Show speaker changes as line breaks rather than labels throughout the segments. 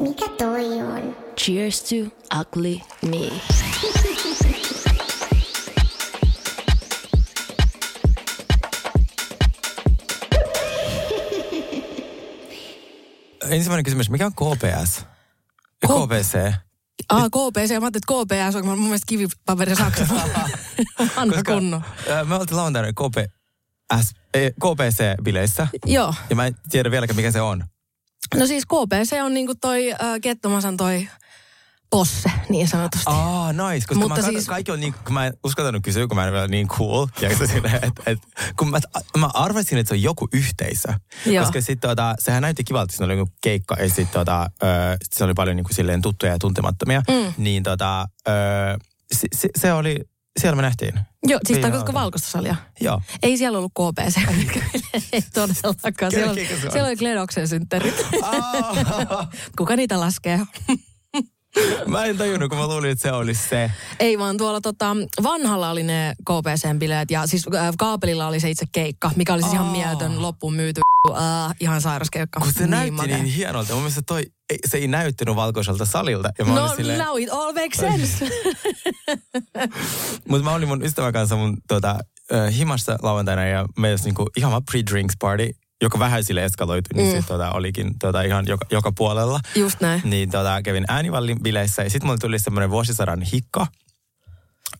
Mikä toi on?
Cheers to ugly me.
Ensimmäinen kysymys, mikä on KPS? Ja
K-
KPC?
Ah, KPC. Mä ajattelin, että KPS on mun mielestä kivipaperi saksassa. Vanha kunno.
me oltiin lauantaina KPS, eh, KPC-bileissä.
Joo.
Ja mä en tiedä vieläkään, mikä se on.
No siis KPC on niinku toi äh, Kettomasan toi posse, niin sanotusti.
Ah, nice. Koska
Mutta
mä siis... kaikki on niin, kun mä en uskaltanut kysyä, kun mä en vielä niin cool. Tiedätkö silleen, että et, kun mä, mä arvasin, että se on joku yhteisö.
Joo.
Koska sitten tota, sehän näytti kivalta, siinä oli joku keikka ja sitten tota, ö, sit se oli paljon niin kuin silleen tuttuja ja tuntemattomia.
Mm.
Niin tota, ö, se, se, se oli, siellä me nähtiin.
Joo, siis tarkoitatko valkoista salia?
Joo.
Ei siellä ollut KPC. ei todellakaan. Siellä, siellä oli Gledoksen synttärit. Kuka niitä laskee?
mä en tajunnut, kun mä luulin, että se olisi se.
Ei vaan tuolla tota, vanhalla oli ne KPC-bileet ja siis äh, kaapelilla oli se itse keikka, mikä oli siis ihan
Aa.
mieletön loppuun myyty. Äh, ihan sairas keikka.
Kun se
niin
näytti
makea.
niin hienolta. Mun mielestä toi, ei, se ei näyttänyt valkoiselta salilta. Ja mä
No
silleen,
now it all makes sense.
Mutta mä olin mun ystävän kanssa mun tota, himassa lauantaina ja meillä niinku ihan vaan pre-drinks party, joka vähän sille eskaloitui, niin
Mm.
se tota, olikin tota, ihan joka, joka puolella.
Just näin.
Niin tota, kävin äänivallin bileissä ja sitten mulle tuli semmoinen vuosisadan hikka.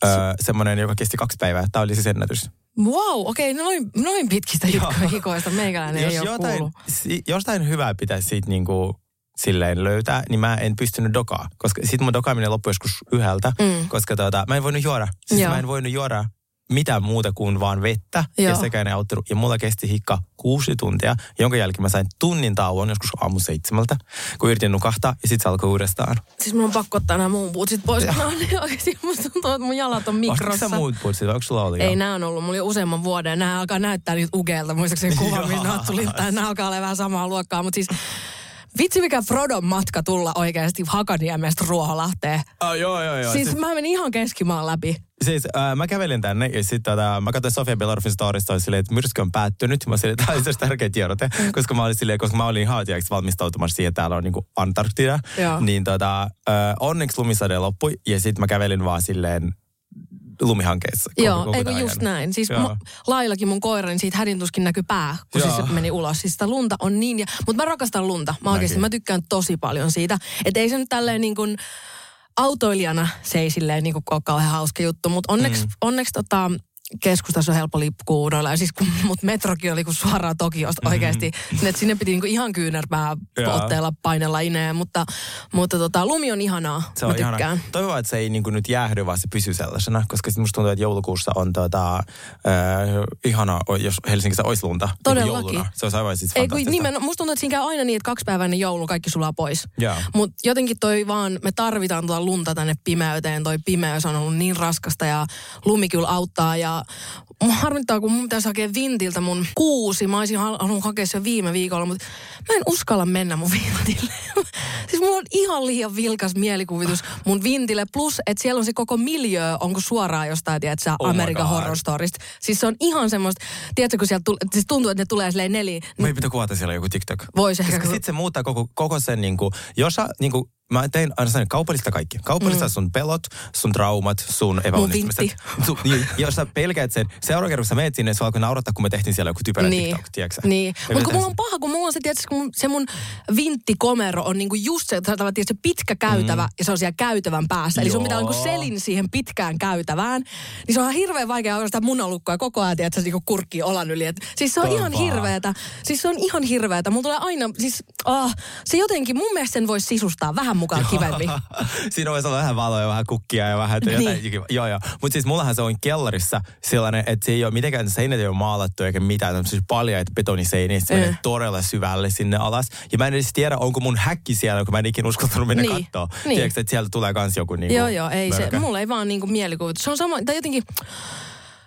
Öö, semmoinen, joka kesti kaksi päivää. Tämä oli siis ennätys.
Wow, okei, okay, noin, noin pitkistä hikoista meikäläinen
Jos
ei ole
jotain,
kuullut.
si, jostain hyvää pitäisi siitä niinku silleen löytää, niin mä en pystynyt dokaa. Koska sit mun dokaaminen loppui joskus yhdeltä,
Mm.
koska tota, mä en voinut juoda. Siis
Joo.
mä en voinut juoda mitään muuta kuin vaan vettä.
Joo.
Ja sekään ei auttanut. Ja mulla kesti hikka kuusi tuntia, jonka jälkeen mä sain tunnin tauon joskus aamu seitsemältä, kun yritin nukahtaa ja sitten se alkoi uudestaan.
Siis mun on pakko ottaa nämä muun puutsit pois. kun No, niin oikeasti musta tuntuu, että mun jalat on mikrossa.
sä muut putsit? Onko sulla ollut
Ei, nämä on ollut mulla jo useamman vuoden. Nämä alkaa näyttää niitä ugeilta. Muistaakseni kuva, missä ne tuli, tai nämä alkaa olla vähän samaa luokkaa. Mutta siis vitsi mikä Frodon matka tulla oikeasti Hakaniemestä Ruoholahteen.
Oh, joo, joo, joo.
Siis
Siis-
mä menin ihan keskimaan läpi.
Siis äh, mä kävelin tänne ja sitten tota, mä katsoin Sofia Belarofin storista, silleen, että myrsky on päättynyt. Mä silleen, että tämä oli tärkeä tiedote,
Mm.
koska mä olin silleen, koska mä olin haatiaiksi valmistautumassa siihen, että täällä on niinku Antarktida.
Joo.
Niin tota, äh, onneksi lumisade loppui ja sitten mä kävelin vaan silleen lumihankkeessa. koko-
Joo, eikö just
ajan.
näin. Siis ma, Laillakin mun koira, niin siitä hädintuskin näkyy pää, kun siis
Joo.
se meni ulos. Siis sitä lunta on niin, ja, mutta mä rakastan lunta. Mä oikeasti, mä tykkään tosi paljon siitä. Että ei se nyt tälleen niin kuin autoilijana se ei silleen niin kuin ole kauhean hauska juttu, mutta onneksi, mm. onneksi tota, keskustassa on helppo. Ja siis kun mut metrokin oli kuin suoraan Tokiosta oikeasti. Mm. Et sinne piti niinku ihan kyynärpää
Joo.
otteella painella ineen. Mutta, mutta tota, lumi on ihanaa.
Se on
mä tykkään.
ihana. Toivon, että se ei niin nyt jäähdy, vaan se pysyy sellaisena, koska sit musta tuntuu, että joulukuussa on tota, äh, ihana, jos Helsingissä olisi lunta. niin
Todellakin.
jouluna. Se olisi aivan siis
Ei kun nimen, musta tuntuu, että siinä käy aina niin, että kaksipäiväinen joulu kaikki sulaa pois.
Joo.
Mutta jotenkin toi vaan, me tarvitaan tuota lunta tänne pimeyteen. Toi pimeys on ollut niin raskasta ja lumi kyllä auttaa. Ja mua harmittaa, kun mun pitäisi hakea Vintiltä mun kuusi. Mä olisin hal- halunnut hakea sen viime viikolla, mutta mä en uskalla mennä mun Vintille. siis mulla on ihan liian vilkas mielikuvitus mun Vintille. Plus, että siellä on se koko miljö, onko suoraan jostain, tiedätkö, sä,
Oh God.
Horror Storysta. Siis se on ihan semmoista, tiedätkö, kun sieltä tule, siis tuntuu, että ne tulee silleen neli.
Meidän pitää kuvata siellä joku TikTok.
Vois ehkä,
Koska
kun-
sitten se muuttaa koko, koko sen, niin kuin, jos sä, niin kuin, mä tein aina sanon, kaupallista kaikki. Kaupallista mm. sun pelot, sun traumat, sun epäonnistumiset. Sun, niin, jos sä pelkäät sen, seuraava kerran kun sä meet sinne, se alkoi naurattaa, kun me tehtiin siellä joku typerä
niin.
TikTok, tiedätkö?
Niin. Mutta kun mulla on paha, kun mulla on se, tiedätkö, kun mun- se mun vinttikomero on niinku just se, että tiedätkö, se pitkä käytävä mm. ja se on siellä käytävän päässä. Eli sun pitää niinku selin siihen pitkään käytävään. Niin se on ihan hirveän vaikea olla sitä munalukkoa koko ajan, tiedätkö, niinku kurkkii olan yli. Et, siis se on
on
ihan
paha.
hirveetä. Siis se on ihan hirveetä. Mulla tulee aina, siis ah, se jotenkin, mun mielestä sen voisi sisustaa vähän mukaan kivempi.
Siinä voisi olla vähän valoja, vähän kukkia ja vähän jotain.
Niin.
Joo, joo. Mutta siis mullahan se on kellarissa sellainen, että se ei ole mitenkään, seinät ei ole maalattu eikä mitään. Tämmöisiä paljaita betoniseiniä, se menee
Eh.
todella syvälle sinne alas. Ja mä en edes tiedä, onko mun häkki siellä, kun mä en ikinä uskaltanut mennä
Niin.
kattoo.
Niin.
Tiedätkö, että sieltä tulee kans joku niinku
Joo, joo, ei se,
mörkö.
mulla ei vaan niinku mielikuvitus. Se on sama, tai jotenkin,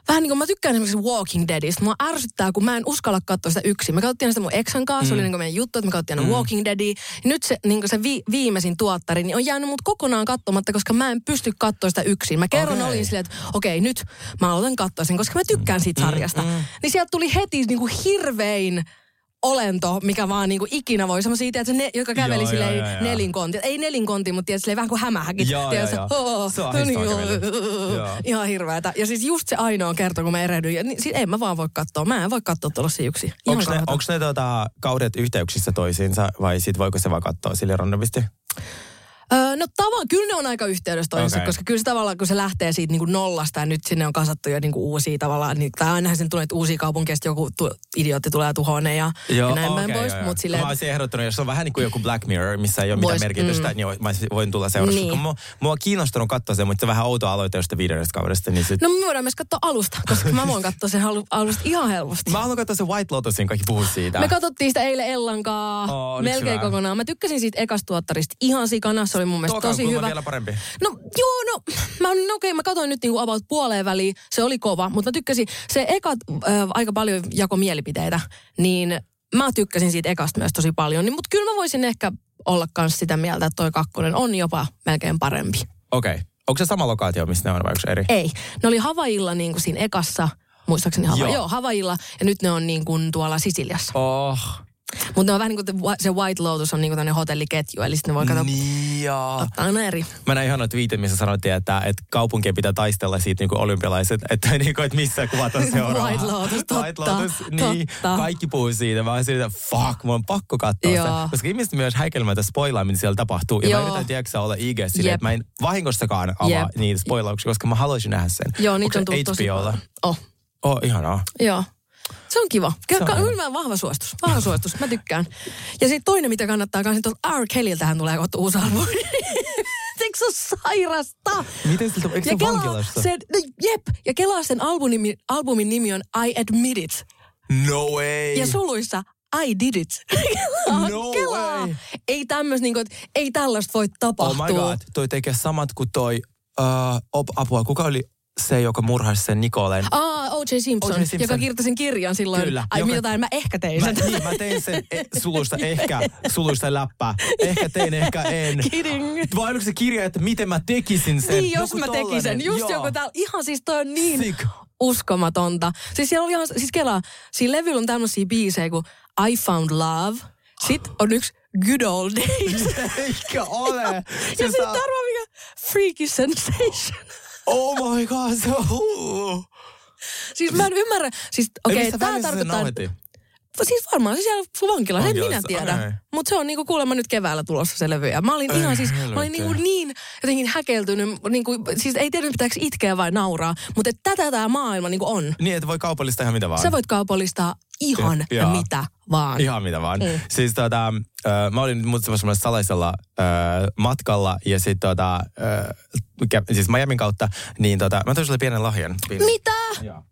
vähän niin kuin mä tykkään esimerkiksi Walking Deadistä. Mua ärsyttää, kun mä en uskalla katsoa sitä yksin. Me katsottiin sitä mun eksän kanssa, mm. se oli niin kuin meidän juttu, että me katsottiin aina Walking Deadia. Ja nyt se, niin kuin se vi, viimeisin tuottari, niin on jäänyt mut kokonaan katsomatta, koska mä en pysty katsoa sitä yksin. Mä kerran
Okei.
olin silleen, että okei, nyt mä aloitan katsoa sen, koska mä tykkään siitä sarjasta. Niin sieltä tuli heti niin kuin hirvein olento, mikä vaan niinku ikinä voi. Semmoisia, tiedätkö, ne, joka käveli
Joo,
silleen
joo, joo,
nelinkonti. Ei nelinkonti, mutta tiedätkö, silleen vähän kuin hämähäkit.
Joo,
Tiedätkö,
joo, joo.
"Oh,
Se on
no niin, joo. Ihan hirveätä. Ja siis just se ainoa kerta, kun mä erehdyin. Ja niin, siis en mä vaan voi katsoa. Mä en voi katsoa tuollaisia. Ihan
Onko ne, onks ne tota, kaudet yhteyksissä toisiinsa vai sit voiko se vaan katsoa sille randomisti?
Öö, no tavallaan, kyllä ne on aika yhteydessä toisensa,
Okei.
koska kyllä se tavallaan, kun se lähtee siitä niin kuin nollasta ja nyt sinne on kasattu jo niin kuin uusia tavallaan, niin, tai ainahan sen tulee, että uusia kaupunkeja, sitten joku tu, idiootti tulee tuhoon ja, ja näin päin
okei,
pois.
joo, joo.
Mutta silleen,
Mä olisin ehdottanut, jos on vähän niin kuin joku Black Mirror, missä ei ole mitään merkitystä,
mm.
niin jo- mä voin tulla seurassa.
Niin.
Mua, mua on kiinnostunut katsoa sen, mutta se on vähän outo aloite jostain viidennestä kaudesta. Niin sit...
No me voidaan myös katsoa alusta, koska mä voin katsoa sen alu- alusta ihan helposti.
Mä haluan katsoa se White Lotusin, kaikki puhuu siitä.
Me katsottiin sitä eilen Ellankaa
oliko
melkein
hyvä?
kokonaan. Mä tykkäsin siitä ekasta tuottarista ihan sikana. Se oli mun mielestä
Toka
tosi hyvä.
vielä parempi.
No joo, no mä no, okei, okay, mä katsoin nyt niinku about puoleen väliin. Se oli kova, mutta mä tykkäsin, se eka äh, aika paljon jako mielipiteitä, niin mä tykkäsin siitä ekasta myös tosi paljon. Niin, mutta kyllä mä voisin ehkä olla myös sitä mieltä, että toi kakkonen on jopa melkein parempi.
Okei. Okay. Onko se sama lokaatio, missä ne on vai onko se eri?
Ei, ne oli Havailla niin kuin siinä ekassa, muistaakseni Havailla. Joo.
joo,
Havailla, ja nyt ne on niin kuin tuolla Sisiliassa.
Oh.
Mutta ne on vähän niin kuin se White Lotus on niin kuin tämmöinen hotelliketju, eli sitten ne voi katsoa,
Niin
ottaa aina eri.
Mä näin ihanat viitit, missä sanottiin, että, että kaupunkien pitää taistella siitä niin kuin olympialaiset, että, niin kuin, että missä kuvataan seuraavaa.
White Lotus, totta,
White Lotus, niin.
totta.
Kaikki puhuu siitä. Mä oon siitä, fuck, mun on pakko katsoa
Joo.
sitä. Koska ihmiset myös häikelmään, että spoilaa, mitä siellä tapahtuu. Ja
Joo.
mä yritän, tiedätkö, olla IG silleen,
Jep.
että mä en vahingossakaan avaa
Jep.
niitä spoilauksia, koska mä haluaisin nähdä sen.
Joo,
Onko
niitä on tullut tosi
HBOlla?
paljon. Oh,
Oh, ihanaa.
joo. Se on kiva.
On
Ka-. Kyllä mä vahva suositus. Vahva suositus. Mä tykkään. Ja sitten toinen, mitä kannattaa kanssa, tuolta R. Kelliltähän tulee kohta uusi albumi. Eikö se ole sairasta?
Miten siltä, eikö se vankilasta?
sen, no, jep, ja kelaa sen albumin, albumin nimi on I Admit It.
No way.
Ja suluissa I did it.
No
Kelaa.
way.
Ei tämmöistä, niinku, että ei tällaista voi
Oh
tapahtua.
my god, toi tekee samat kuin toi, uh, op, apua, kuka oli se, joka murhasi sen Nikolen?
Aa, O.J. Simpson.
Simpson.
joka kirjoitti sen kirjan silloin.
Kyllä,
Ai
joka-
jotain, mä ehkä tein
Mä,
sen.
niin, mä tein sen e, suluista ehkä, suluista läppää. Ehkä tein, ehkä en.
Kidding.
Vai oliko se kirja, että miten mä tekisin sen?
Niin, jos
Joku
mä tekin
tollanen.
sen. Just
Joo.
joku täällä. Ihan siis toi on niin
Sick.
uskomatonta. Siis siellä oli ihan, siis kelaa, siinä levyllä on tämmöisiä biisejä kuin I Found Love. Sitten on yksi Good Old Days.
Eikä ole.
ja
Se
sitten arvaa mikä Freaky Sensation.
Oh my god, se on huu.
Siis mä en ymmärrä. Siis
Ei,
okei,
missä
tää tarkoittaa... Siis varmaan se siellä vankilassa, en minä tiedä.
okei.
Mutta se on niinku kuulemma nyt keväällä tulossa se levy. Ja mä olin ihan siis, mä olin niinku niin jotenkin häkeltynyt. Niinku, siis ei tiedä pitääkö itkeä vai nauraa. Mutta tätä tämä maailma niinku on.
Niin, että voi kaupallistaa ihan mitä vaan.
Sä voit kaupallistaa ihan
Ja-
mitä vaan.
Ihan mitä vaan.
Mm.
Siis tota, äh, mä olin nyt muutamassa salaisella äh, matkalla ja sit tota, äh, siis Miamin kautta, niin tota, mä toin sulle pienen lahjan. Pienen.
Mitä?
Joo.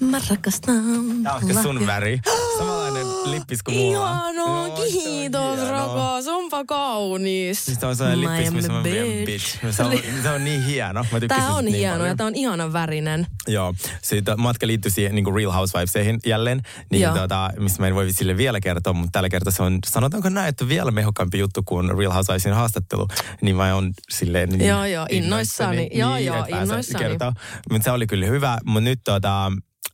Mä rakastan.
Tää on ehkä sun väri. Samanlainen lippis kuin mulla.
Ihanaa,
Joo, on
kiitos rakas. Onpa kaunis.
Siis tää on sellainen lippis, missä mä vien bitch. Se on, se on niin hieno. Mä
on
niin
hieno
paljon.
ja tää on ihanan värinen.
Joo, siitä matka liittyy siihen niin kuin Real Housewivesihin jälleen, niin
Joo.
tota, mistä mä en voi sille vielä kertoa, mutta tällä kertaa se on, sanotaanko näin, että vielä mehukkaampi juttu kuin Real Housewivesin haastattelu, niin mä oon silleen niin
Joo, joo, innoissani. Joo, joo,
että pääsen
innoissani.
kertoa. Mutta se oli kyllä hyvä, mutta nyt tota,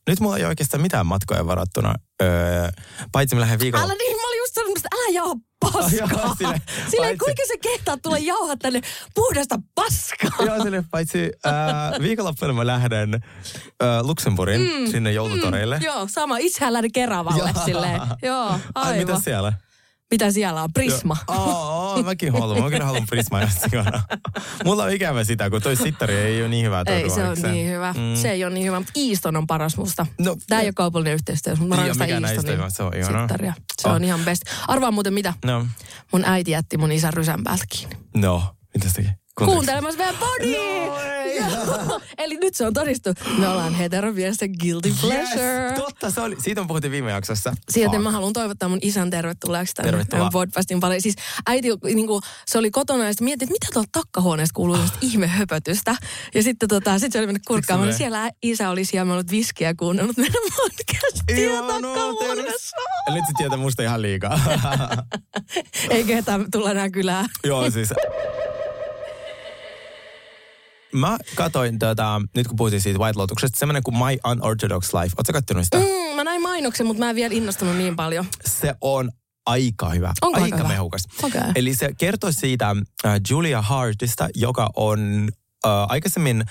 nyt mulla ei oikeastaan mitään matkoja varattuna, öö, paitsi mä lähden viikolla.
Älä niin, mä olin just sanonut, että älä jauha paskaa.
Joo, sille-
Silleen, kuinka sä kehtaat tulla jauhaa tänne puhdasta paskaa?
Joo, sille, paitsi äh, viikonloppuna mä lähden äh, Luxemburgin mm, sinne joulutoreille.
Joo, sama. Itsehän lähdin Keravalle silleen. Joo,
Ai,
aivan.
mitä siellä?
Mitä siellä on? Prisma.
Oo, mäkin haluan. Mä kyllä haluan Prisma sikana. Mulla on ikävä sitä, kun toi sittari ei ole niin hyvä.
Ei, se on niin hyvä.
Mm.
Se ei ole niin hyvä, mutta Easton on paras musta.
No,
Tämä ei ole kaupallinen yhteistyö, mutta mä
oo
rakastan
hyvä, se on
sittaria. Se
Oh.
on ihan best. Arvaa muuten mitä?
No,
Mun äiti jätti mun isän rysän päältä kiinni.
no. Mitäs teki?
Kuuntelemassa meidän body! Joo. Eli nyt se on todistu. Me ollaan heteroviesten guilty pleasure.
Yes, totta, se oli, siitä on puhuttiin viime jaksossa.
Sieltä
Fuck.
mä haluan toivottaa mun isän tervetulleeksi tänne
Tervetuloa.
podcastin pariin. Siis äiti, niin kuin, se oli kotona ja sitten mietti, että mitä tuolta takkahuoneesta kuuluu sellaista ihmehöpötystä. Ja sitten tota, sit se oli mennyt kurkkaamaan.
Siksi
Siellä isä oli siellä ollut viskiä ja kuunnellut meidän podcastia
no,
takkahuoneessa.
Ja nyt se tietää musta ihan liikaa.
Ei ketään tulla enää kylään.
Joo, siis... Mä katoin tätä, nyt kun puhuttiin siitä White Lotuksesta, semmoinen kuin My Unorthodox Life. Ootko kattonut sitä?
Mm, mä näin mainoksen, mutta mä en vielä innostunut niin paljon.
Se on aika hyvä.
Onko aika
aika
hyvä?
mehukas.
Okei.
Eli se kertoo siitä äh, Julia Hartista, joka on äh, aikaisemmin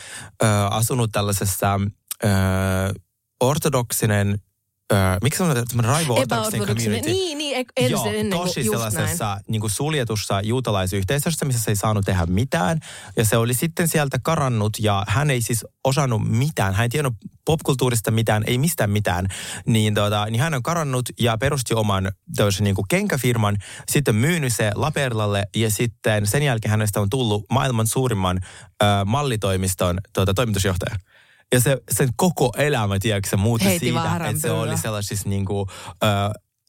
äh, asunut tällaisessa äh, ortodoksinen, äh, miksi sanotaan, tämmöinen raivo-ortodoksinen
Epäortodoksinen.
community.
Niin, niin, e-
Joo,
ennen,
tosi
just näin.
sellaisessa niin kuin suljetussa juutalaisyhteisössä, missä se ei saanut tehdä mitään. Ja se oli sitten sieltä karannut ja hän ei siis osannut mitään. Hän ei tiennyt popkulttuurista mitään, ei mistään mitään. Niin, tota, niin hän on karannut ja perusti oman tämmöisen niin kuin kenkäfirman, sitten myynyt se Laperlalle ja sitten sen jälkeen hänestä on tullut maailman suurimman äh, mallitoimiston tota, toimitusjohtaja. Ja se, sen koko elämä, tiedätkö, se muuttui
Heitti vaan
siitä, että se oli sellaisissa niin kuin,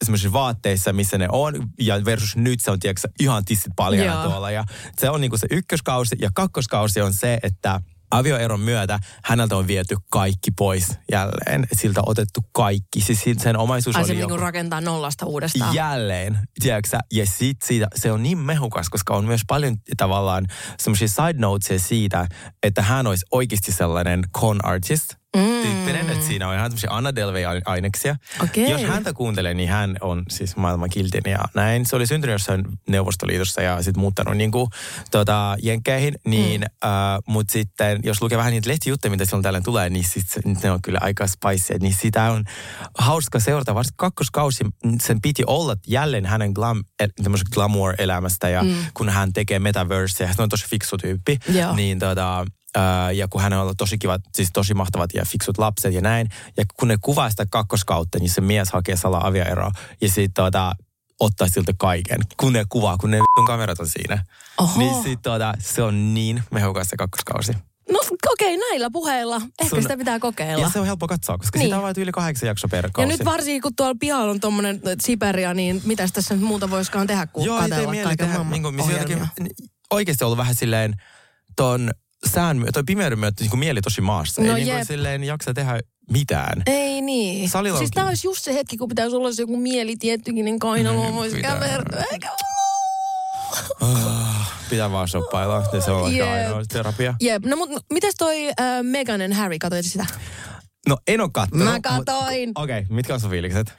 semmoisissa vaatteissa, missä ne on, ja versus nyt se on tiedätkö, ihan tissit paljana
Joo.
tuolla. Ja se on niinku se ykköskausi, ja kakkoskausi on se, että avioeron myötä häneltä on viety kaikki pois jälleen. Siltä otettu kaikki. Siis sen omaisuus
Ai
oli
se
joku...
niinku rakentaa nollasta uudestaan.
Jälleen, tiedätkö? Ja sit siitä, se on niin mehukas, koska on myös paljon tavallaan semmoisia side notesia siitä, että hän olisi oikeasti sellainen con artist. Mm. Tyyppinen, että siinä on ihan tämmöisiä Anna Delvey-aineksia.
Okei.
Jos häntä kuuntelee, niin hän on siis maailman kiltin ja näin. Se oli syntynyt jossain Neuvostoliitossa ja sitten muuttanut niin kuin, tota, Jenkkeihin. Niin, mm. äh, Mutta sitten, jos lukee vähän niitä lehtijuttuja, mitä silloin tällä tulee, niin sit, ne on kyllä aika spicy. Niin sitä on hauska seurata. Varsinkin kakkoskausi, sen piti olla jälleen hänen glam, tämmöisestä glamour-elämästä. Ja mm. kun hän tekee metaverse, ja hän on tosi fiksu tyyppi.
Joo.
Niin tota, Ja kun hänellä on tosi kivat, siis tosi mahtavat ja fiksut lapset ja näin. Ja kun ne kuvaa sitä kakkoskautta, niin se mies hakee salaa avioeroa ja sitten tota, ottaa siltä kaiken. Kun ne kuvaa, kun ne vitun kamerat on siinä.
Oho.
Niin sit tota, se on niin mehukas se kakkoskausi.
No okei, okay, näillä puheilla. Ehkä
Sun-
sitä pitää kokeilla.
Ja se on helppo katsoa, koska
Niin.
sitä on vain yli kahdeksan jakso per
Ja
kausi.
nyt varsinkin, kun tuolla pihalla on tommonen Siberia, niin mitäs tässä nyt muuta voisikaan tehdä, kuin
Joo,
katsella kaiken
tehdä,
maailman
niin kuin, jotenkin, oikeasti ollut vähän silleen ton sään, myö- toi pimeyden myötä niin kuin mieli tosi maassa.
No
ei niin kuin silleen jaksa tehdä mitään.
Ei niin.
Salilla
siis
kiinni.
olisi just se hetki, kun pitäisi olla se joku mieli tiettykin kainalo,
Mm,
voisi kävertyä. Eikä
Ah, Pitää vaan shoppailla. Ja se on
Jep.
ehkä ainoa terapia.
Jep, no mutta mitäs toi äh, Meghan and Harry, katsoit sitä?
No en oo kattonut.
Mä
mut-
katoin.
Okei, okay, mitkä on sun fiilikset?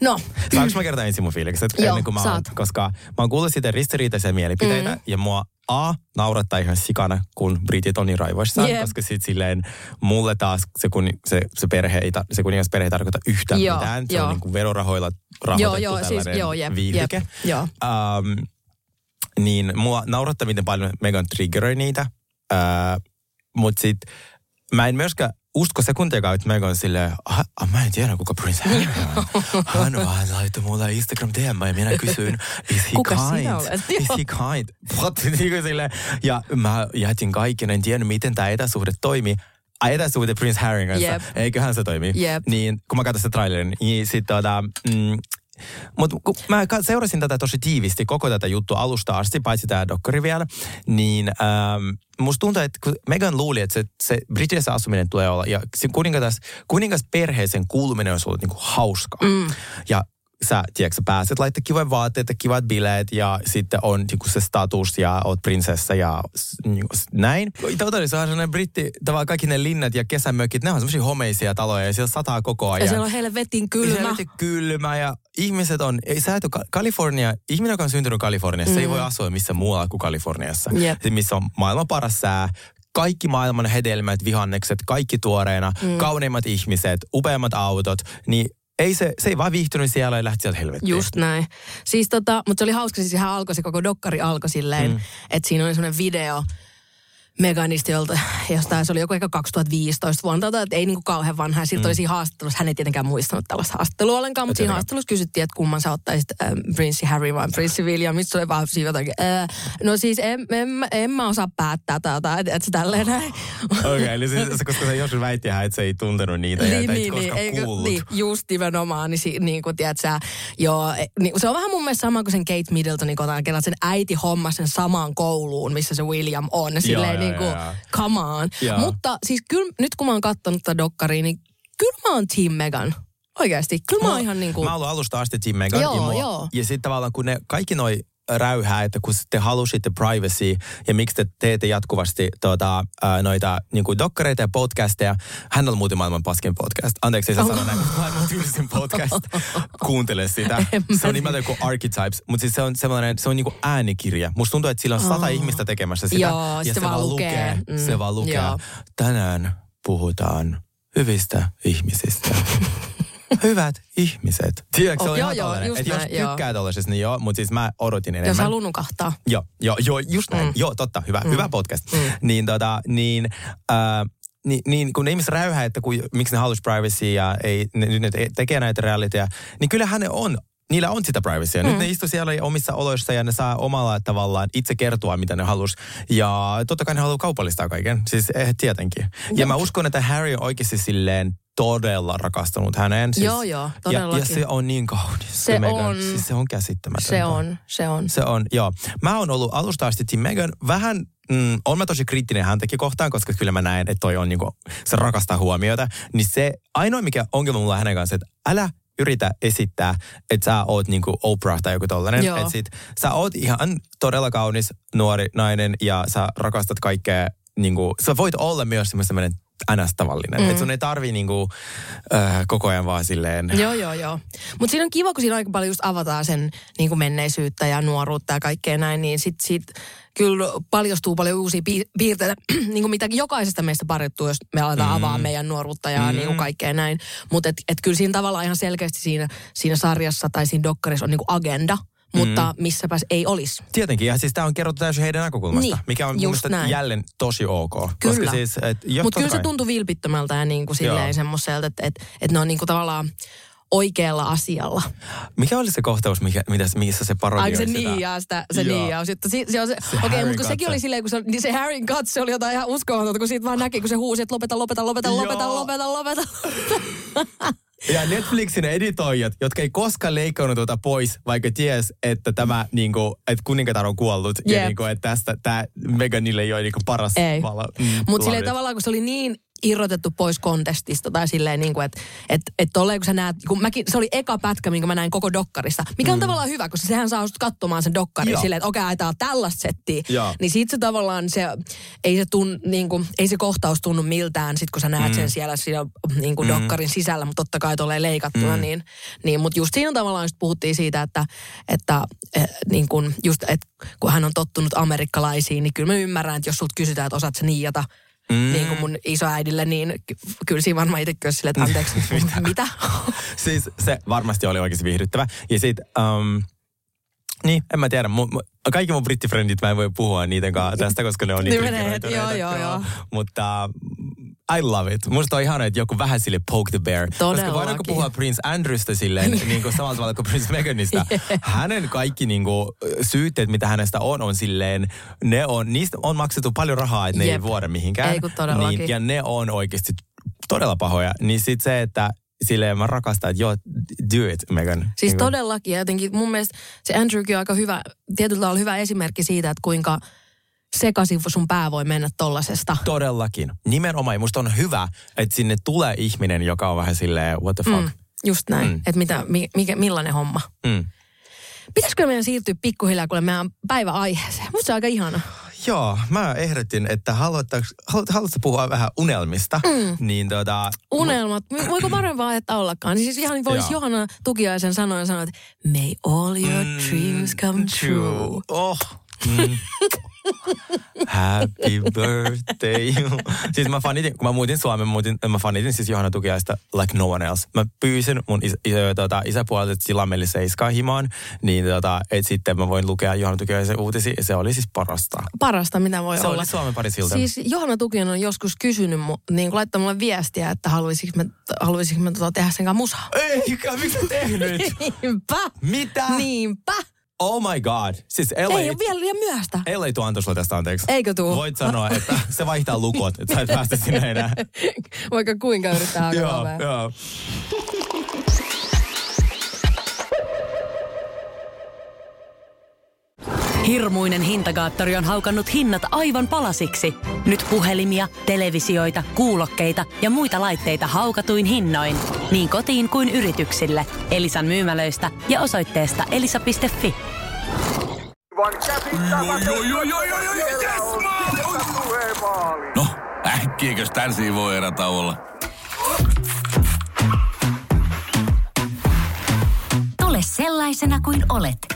No,
Saanko mä kertoa ensin mun fiilikset?
Joo,
ennen kuin mä oon,
saat.
koska mä oon kuullut siitä ristiriitaisia mielipiteitä mm. ja mua A, naurattaa ihan sikana, kun britit on niin raivoissaan,
Jep.
koska sit silleen mulle taas se, kun, se, se, perhe ei, ta- se kuningasperhe ei tarkoita yhtään
Joo,
mitään. Se
joo.
on niin kuin verorahoilla rahoitettu
joo, joo, siis,
tällainen
joo, jep,
viihdike.
jep, joo.
Um, niin mua naurattaa, miten paljon Megan triggeroi niitä. Uh, Mutta sit mä en myöskään usko sekuntiakaan, että Megan silleen, ah, ah, mä en tiedä kuka Prince Harry on. Hän vaan laittoi mulle Instagram DM ja minä kysyin, is he
Kuka
kind? Is he kind? What? Niin silleen. Ja mä jätin kaiken, en tiennyt miten tämä etäsuhde toimii. Etäsuhde Prince Harryn kanssa.
Jep.
Eiköhän se toimi.
Jep.
Niin kun mä katsoin sitä trailerin, niin sit tota, mm, mutta kun mä seurasin tätä tosi tiivisti, koko tätä juttua alusta asti, paitsi tämä dokkari vielä, niin ähm, musta tuntuu, että kun Megan luuli, että se, se Briteissä asuminen tulee olla, ja se kuningas, kuningasperheeseen kuuluminen olisi ollut niinku hauskaa. Mm. Ja sä, tiedätkö, sä pääset laittaa kivoja vaatteita, kivat bileet ja sitten on niinku se status ja oot prinsessa ja niinku, s- näin. Totally, se on sellainen britti, tavallaan kaikki ne linnat ja kesämökit, ne on semmoisia homeisia taloja ja siellä sataa koko ajan.
Ja siellä on helvetin kylmä.
Se on kylmä ja ihmiset on, ei sä et ole, Ka- Kalifornia, ihminen, joka on syntynyt Kaliforniassa, mm. ei voi asua missä muualla kuin Kaliforniassa.
Jep.
Se, missä on maailman paras sää, kaikki maailman hedelmät, vihannekset, kaikki tuoreena, mm. kauneimmat ihmiset, upeammat autot, niin ei se, se ei vaan viihtynyt siellä ja lähti sieltä helvettiin.
Just näin. Siis tota, mutta se oli hauska, siis ihan alkoi se koko dokkari alkoi silleen, mm. että siinä oli semmoinen video, Meganista, jolta, jostain se oli joku ehkä 2015 vuonna, tai että ei niinku kauhean vanha. Siltä mm. oli siinä haastattelussa, hän ei tietenkään muistanut tällaista haastattelua ollenkaan, mutta siinä haastattelussa kysyttiin, että kumman sä ottaisit, äh, Prince Harry vai Prince William. Mistä se oli vaan siinä jotakin, äh, no siis en, en, en, mä osaa päättää tätä, että et se tälleen näin.
Okei, okay, eli siis, koska se joskus väitti, että se ei tuntenut niitä ja niin, niin, niin, eikö, kuullut.
Niin, just nimenomaan, niin, niin kuin tiedät sä, joo, e, niin, se on vähän mun mielestä sama kuin sen Kate Middletonin kotona, että sen äiti homma sen samaan kouluun, missä se William on. Silleen, joo, niin kuin, come on. Yeah. Mutta siis kyllä nyt kun mä oon katsonut tätä dokkaria, niin kyllä mä oon Team Megan. Oikeasti. Kyllä mä, mä oon ihan niin kuin...
Mä oon alusta asti Team Megan.
Joo,
ja, mua,
joo.
ja sitten tavallaan kun ne kaikki noi räyhää, että kun te halusitte privacy ja miksi te teette jatkuvasti tuota, ää, noita niin kuin dokkareita ja podcasteja. Hän on muuten maailman paskin podcast. Anteeksi, ei saa sanoa näin, maailman tylsin podcast. Kuuntele sitä. Se on nimeltä kuin Archetypes, mutta siis se on semmoinen, se on niin kuin äänikirja. Musta tuntuu, että sillä on sata oh. ihmistä tekemässä sitä.
Joo,
ja
se, se vaan lukee.
lukee. Mm, se vaan lukee. Joo. Tänään puhutaan hyvistä ihmisistä. hyvät ihmiset. Tiedätkö, oh, se on
joo, joo, just
että
näin,
jos tykkää tollaisesta, niin joo, mutta siis mä odotin enemmän.
Jos haluaa nukahtaa.
Joo, joo, joo, just näin. Mm. Joo, totta, hyvä, mm. hyvä podcast. Mm. Niin tota, niin... Äh, niin, niin kun ne ihmiset räyhää, että kun, miksi ne haluaisi privacy ja ei, ne, ne tekee näitä realitya, niin kyllähän ne on niillä on sitä privacyä. Mm. Nyt ne istuu siellä omissa oloissa ja ne saa omalla tavallaan itse kertoa, mitä ne halus. Ja totta kai ne haluaa kaupallistaa kaiken. Siis eh, tietenkin. Ja, ja mä uskon, että Harry on oikeasti silleen todella rakastunut häneen. Siis,
joo, joo, todellakin.
Ja, ja se on niin kaunis.
Se, se on.
Siis se on käsittämätöntä.
Se on, se on.
Se on, joo. Mä oon ollut alusta asti Tim Megan vähän mm, on mä tosi kriittinen häntäkin kohtaan, koska kyllä mä näen, että toi on niinku, se rakastaa huomiota. Niin se ainoa, mikä ongelma mulla hänen kanssa, että älä yritä esittää, että sä oot niinku Oprah tai joku tollanen. Että sit sä oot ihan todella kaunis nuori nainen ja sä rakastat kaikkea niinku, sä voit olla myös semmoinen ns. tavallinen. Mm. Että sun ei tarvii niinku, äh, koko ajan vaan silleen...
Joo, joo, joo. Mutta siinä on kiva, kun siinä aika paljon just avataan sen niinku menneisyyttä ja nuoruutta ja kaikkea näin, niin sit, sit kyllä paljastuu paljon uusia piirteitä, niin kuin mitä jokaisesta meistä parittuu, jos me aletaan mm. avaa meidän nuoruutta ja mm. niin kuin kaikkea näin. Mutta et, et kyllä siinä tavallaan ihan selkeästi siinä, siinä sarjassa tai siinä dokkarissa on niin kuin agenda – mutta mm. missäpäs ei olisi.
Tietenkin, ja siis tämä on kerrottu täysin heidän näkökulmasta, niin, mikä on mun jälleen tosi ok.
Kyllä, siis, mutta kyllä se tuntui vilpittömältä ja niin kuin silleen semmoiselta, että, että, että ne on niin kuin tavallaan oikealla asialla.
Mikä oli se kohtaus, mikä, mitä, missä se parodioi
Ai se niiaa sitä, se niiaa. Sitten se, se, se, se okei, mutta kun sekin oli silleen, kun se, niin se Harryn katse oli jotain ihan uskomatonta, kun siitä vaan näki, kun se huusi, että lopeta, lopeta, lopeta, lopeta, lopeta, lopeta.
Ja Netflixin editoijat, jotka ei koskaan leikannut tuota pois, vaikka ties, että tämä, niin kuin, että kuningatar on kuollut. Yep. Ja niin kuin, että tästä tämä Meganille ei ole niin kuin paras
ei. vala. Mm, Mutta silleen tavallaan, kun se oli niin irrotettu pois kontestista tai silleen niin kuin, että et, et tolleen kun sä näet, kun mäkin, se oli eka pätkä, minkä mä näin koko dokkarista, mikä on mm. tavallaan hyvä, koska sehän saa sut katsomaan sen dokkarin Joo. silleen, että okei, okay, tää on tällaista settiä. Joo. Niin sit se tavallaan se, ei se, tun, niin kuin, ei se kohtaus tunnu miltään, sit kun sä näet mm. sen siellä, siellä niin kuin mm. dokkarin sisällä, mutta totta kai tolleen leikattuna, mm. niin, niin mutta just siinä tavallaan just puhuttiin siitä, että, että eh, niin kuin just, että kun hän on tottunut amerikkalaisiin, niin kyllä mä ymmärrän, että jos sut kysytään, että osaat sä niiata, mm. niin kuin mun isoäidille, niin kyllä siinä varmaan itse kyllä silleen, että anteeksi, mitä? mitä?
siis se varmasti oli oikeasti viihdyttävä. Ja sit, um, niin, en mä tiedä. Mu, mu, kaikki mun brittifrendit, mä en voi puhua niiden kanssa tästä, koska ne on niin
Joo, joo, joo.
Mutta I love it. Musta on ihana, että joku vähän sille poke the bear.
Todellakin.
Koska voidaanko puhua Prince Andrewsta silleen niin kuin samalla tavalla kuin Prince Meghanista. yeah. Hänen kaikki niin kuin, syytteet, mitä hänestä on, on silleen, ne on, niistä on maksettu paljon rahaa, että ne Jep. ei vuoda mihinkään.
Ei kun todellakin.
Niin, ja ne on oikeasti todella pahoja. Niin sit se, että silleen mä rakastan, että joo, do it, Megan.
Siis niin todellakin. Ja jotenkin mun mielestä se Andrewkin on aika hyvä, tietyllä tavalla hyvä esimerkki siitä, että kuinka – sekaisin sun pää voi mennä tollasesta.
Todellakin. Nimenomaan. Musta on hyvä, että sinne tulee ihminen, joka on vähän silleen, what the fuck. Mm,
just näin. Mm. Että mitä, mikä, millainen homma. Mm. Pitäisikö meidän siirtyä pikkuhiljaa kuule meidän päiväaiheeseen? Musta se on aika ihana.
Joo, mä ehdotin, että haluatko, haluatko puhua vähän unelmista? Mm. Niin tota,
Unelmat. Mu- Voiko parempaa että ollakaan? Niin siis ihan voisi Johanna Tukiaisen sanoa ja sanoa, että May all your mm, dreams come true.
Oh. Mm. Happy birthday. siis mä fanitin, kun mä muutin Suomeen, muutin, mä fanitin siis Johanna Tukiaista like no one else. Mä pyysin mun is, is, tota, isäpuolelta Silameli Seiskaa himaan, niin tota, että sitten mä voin lukea Johanna Tukiaisen uutisia. Se oli siis parasta.
Parasta, mitä voi
Se
olla.
oli Suomen Paris Hilton.
Siis Johanna Tukinen on joskus kysynyt, mu- niin kuin laittanut mulle viestiä, että haluaisinko me, haluaisinko me tota tehdä sen kanssa musaa.
Eikä, miksi sä tehnyt?
Niinpä.
Mitä?
Niinpä.
Oh my god. Siis LA,
Ei ole vielä liian myöhäistä.
LA tuo antoi sulle tästä anteeksi.
Eikö tuu?
Voit sanoa, että se vaihtaa lukot, että sä et päästä sinne enää.
Vaikka kuinka yrittää hakea
joo, joo.
Hirmuinen hintakaattori on haukannut hinnat aivan palasiksi. Nyt puhelimia, televisioita, kuulokkeita ja muita laitteita haukatuin hinnoin. Niin kotiin kuin yrityksille. Elisan myymälöistä ja osoitteesta elisa.fi.
No, äkkiäkös tän voi erätauolla?
Tule sellaisena kuin olet,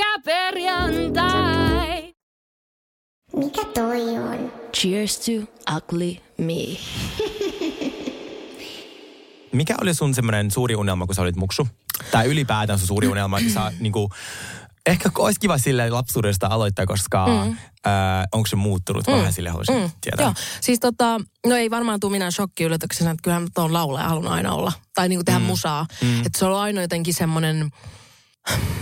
Pyörykkäperjantai!
Mikä toi on?
Cheers to ugly me.
Mikä oli sun semmoinen suuri unelma, kun sä olit muksu? Tai ylipäätään sun suuri unelma, että sä niinku, ehkä olisi kiva sille lapsuudesta aloittaa, koska mm. äh, onko se muuttunut? Mm. Vähän sille haluaisin mm. tietää.
Joo, siis tota, no ei varmaan tule minä shokki yllätyksenä, että kyllähän tuon laulaja halunnut aina olla. Tai niinku tehdä mm. musaa. Mm. Että se on ollut aina jotenkin semmoinen,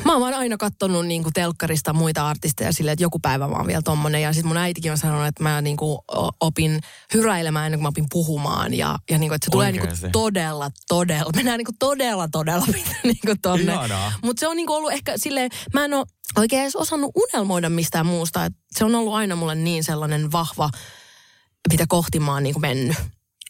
mä oon vaan aina kattonut niinku telkkarista muita artisteja silleen, että joku päivä mä oon vielä tommonen. Ja sitten mun äitikin on sanonut, että mä niinku o- opin hyräilemään ennen kuin mä opin puhumaan. Ja, ja niinku, että se tulee niinku
Oikeesti?
todella, todella, mennään niinku todella, todella niinku tonne.
Ihanaa.
Mutta se on niinku ollut ehkä silleen, mä en ole oikein edes osannut unelmoida mistään muusta. Et se on ollut aina mulle niin sellainen vahva, mitä kohti mä oon niinku mennyt.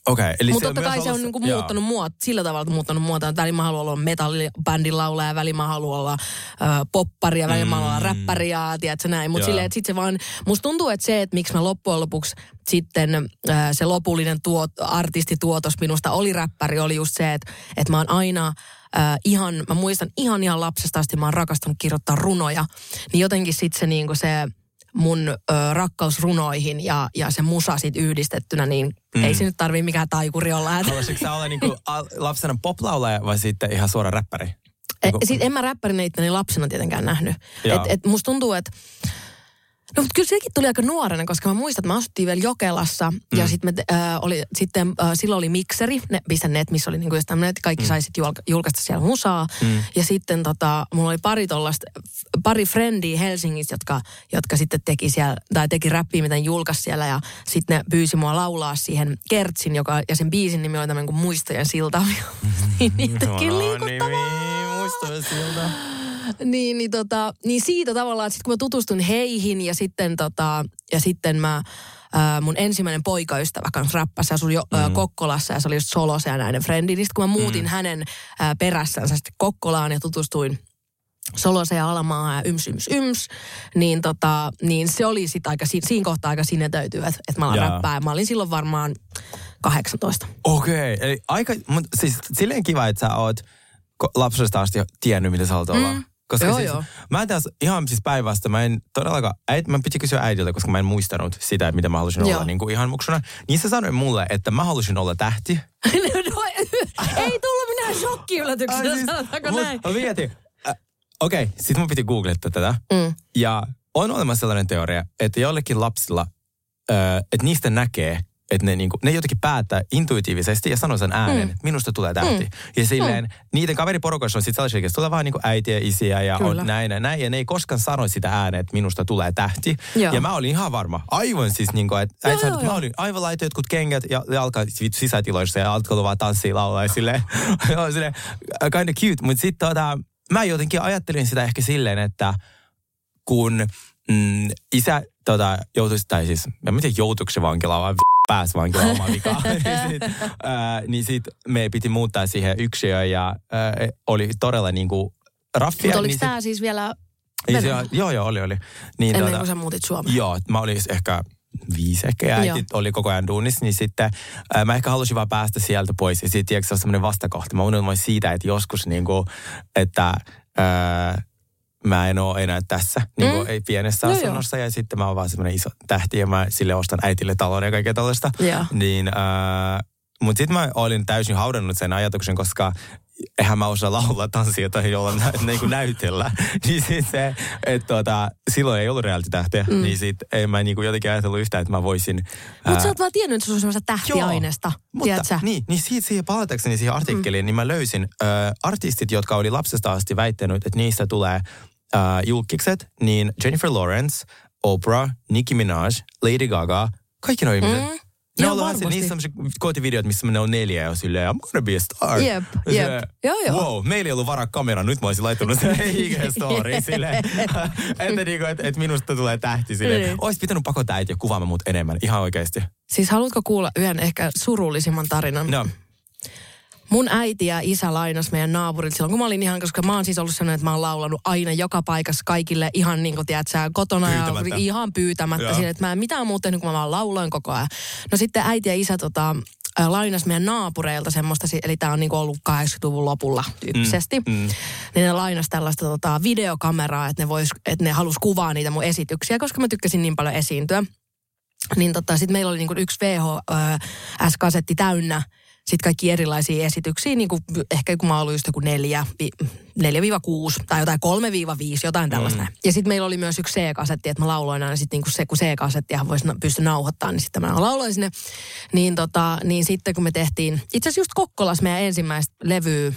Okei, okay, eli
Mutta totta kai se on niinku muuttanut muot, sillä tavalla muuttanut muotoa. Välillä mä haluan olla metallibändin laulaja, välillä mä haluan olla ö, poppari ja välillä mä haluan olla räppäri ja tiedätkö näin. Mutta silleen, että sit se vaan, musta tuntuu, että se, että miksi mä loppujen lopuksi sitten ö, se lopullinen tuot, artistituotos minusta oli räppäri, oli just se, että, että mä oon aina ö, ihan, mä muistan ihan ihan lapsesta asti, mä oon rakastanut kirjoittaa runoja. Niin jotenkin sitten se niinku se mun ö, rakkaus runoihin ja, ja se musa sit yhdistettynä, niin mm. ei se nyt tarvii mikään taikuri olla. Et,
Haluaisitko sä olla niinku lapsena poplaulaja vai sitten ihan suora räppäri?
e, sit en mä räppärinä itteni lapsena tietenkään nähnyt.
Joo.
Et, et musta tuntuu, että No mutta kyllä sekin tuli aika nuorena, koska mä muistan, että me asuttiin vielä Jokelassa mm. ja sitten äh, oli, sitten äh, silloin oli mikseri, ne, net, missä oli niinku just tämmöinen, että kaikki mm. sai sitten julka, julkaista siellä musaa. Mm. Ja sitten tota, mulla oli pari tollasta, pari frendiä Helsingissä, jotka, jotka sitten teki siellä, tai teki räppiä, mitä julkaisi siellä ja sitten ne pyysi mua laulaa siihen Kertsin, joka, ja sen biisin nimi oli tämmöinen kuin Muistojen silta. niin niitäkin liikuttavaa.
Muistoja siltä.
Niin, niin, tota, niin siitä tavallaan, että sit kun mä tutustun heihin ja sitten, tota, ja sitten mä, ää, mun ensimmäinen poikaystävä kanssa räppäsi, asui jo mm. Kokkolassa ja se oli just Solosa ja näiden frendi. Niin kun mä muutin mm. hänen ää, perässänsä sitten Kokkolaan ja tutustuin Solosa ja Alamaa ja yms, yms, yms, niin, tota, niin se oli sitten aika, si- siinä kohtaa aika sinetöity, että, että mä alan
Jaa.
räppää. Mä olin silloin varmaan 18.
Okei, okay, eli aika, mutta siis silleen kiva, että sä oot lapsesta asti tiennyt, mitä sä haluat olla.
Mm.
Koska
Joo,
siis,
joo.
mä taas ihan siis päinvastoin, mä en todellakaan, äit, mä piti kysyä äidiltä, koska mä en muistanut sitä, että mitä mä halusin olla
Joo.
niin kuin ihan muksuna. Niin se sanoi mulle, että mä halusin olla tähti.
no, ei tullut minä shokkiyllätyksenä,
Ai
sanotaanko
mut
näin.
Mä mietin, äh, okei, okay, sit mun piti googlettaa tätä.
Mm.
Ja on olemassa sellainen teoria, että jollekin lapsilla, äh, että niistä näkee, että ne, niinku, ne jotenkin päättää intuitiivisesti ja sanoo sen äänen, mm. että minusta tulee tähti. Mm. Ja silleen, mm. niiden kaveriporukoissa on sitten sellaisia, että tulee vaan niinku äitiä, isiä ja
Kyllä.
on näin ja näin. Ja ne ei koskaan sano sitä ääneen, että minusta tulee tähti.
Joo.
Ja mä olin ihan varma, aivan siis niinku, että
Joo,
äiti sanoi,
joo,
että mä olin aivan laitoin jotkut kengät ja jalka sisätiloissa ja alkoi vaan tanssia laulaa ja silleen, silleen kind of cute. Mutta sitten tota, mä jotenkin ajattelin sitä ehkä silleen, että kun mm, isä tota, joutuisi, tai siis, en mä tiedä joutuiko se vankilaan, vaan pääsi vankilaan omaa vikaa. niin sit, ää, niin sit me piti muuttaa siihen yksiöön ja ää, oli todella niinku raffia.
Mutta oliko
niin
tämä siis vielä
ei se, joo, joo, oli, oli. Niin,
ennen
tota-
kuin sä muutit Suomeen?
Joo, mä olin ehkä viisi ehkä ja äiti oli koko ajan duunissa, niin sitten ää, mä ehkä halusin vaan päästä sieltä pois. Ja sitten se on semmoinen vastakohta. Mä unelmoin siitä, että joskus niin kuin, että ää, mä en ole enää tässä, niin kuin
Mm.
ei pienessä
Joo, joo.
asunnossa. Ja sitten mä oon vaan semmoinen iso tähti ja mä sille ostan äitille talon ja kaikkea tällaista.
Joo.
Niin, ää, mutta sitten mä olin täysin haudannut sen ajatuksen, koska eihän mä osaa laulaa, tanssia tai jolla nä, niin kuin näytellä. niin sit se, että tuota, silloin ei ollut reality-tähteä, mm. niin sit en mä niin kuin jotenkin ajatellut yhtään, että mä voisin...
Mutta sä oot vaan tiennyt, että sulla on semmoista tähtiaineesta.
mutta
tiedätkö?
niin, niin siitä, siihen palatakseni siihen artikkeliin, mm. niin mä löysin äh, artistit, jotka oli lapsesta asti väittänyt, että niistä tulee äh, julkikset, niin Jennifer Lawrence, Oprah, Nicki Minaj, Lady Gaga, kaikki nuo ihmiset.
Mm.
Ne
Joo,
on ollut
varmasti.
niissä kotivideot, missä ne on neljä ja silleen, I'm gonna be a star.
Jep, jep.
silleen,
Joo, joo.
Wow, meillä ei ollut varaa kamera, nyt mä olisin laittanut sen IG-storiin silleen, että, niinku, että, että minusta tulee tähti silleen.
Niin.
Ois pitänyt pakottaa äitiä kuvaamaan mut enemmän, ihan oikeasti.
Siis haluatko kuulla yhden ehkä surullisimman tarinan?
No,
Mun äiti ja isä lainas meidän naapurilta silloin, kun mä olin ihan, koska mä oon siis ollut sellainen, että mä oon laulanut aina joka paikassa kaikille ihan niin kuin tiedät sä, kotona
Pyytämättä.
ja ihan pyytämättä. Sille, että mä en mitään muuta tehnyt, kun mä vaan lauloin koko ajan. No sitten äiti ja isä tota, lainas meidän naapureilta semmoista, eli tää on niin kuin ollut 80-luvun lopulla tyyppisesti.
mm.
Niin ne lainas tällaista tota, videokameraa, että ne, vois, että ne halus kuvaa niitä mun esityksiä, koska mä tykkäsin niin paljon esiintyä. Niin tota, sitten meillä oli niinku yksi VHS-kasetti täynnä sitten kaikki erilaisia esityksiä, niin kuin ehkä kun mä ollut just joku neljä, vi, 4-6 tai jotain 3-5, jotain tällaista. Mm. Ja sitten meillä oli myös yksi C-kasetti, että mä lauloin aina sitten niinku se, kun C-kasettiahan voisi pysty nauhoittamaan, niin sitten mä lauloin sinne. Niin, tota, niin sitten kun me tehtiin, itse asiassa just Kokkolas meidän ensimmäistä levyä,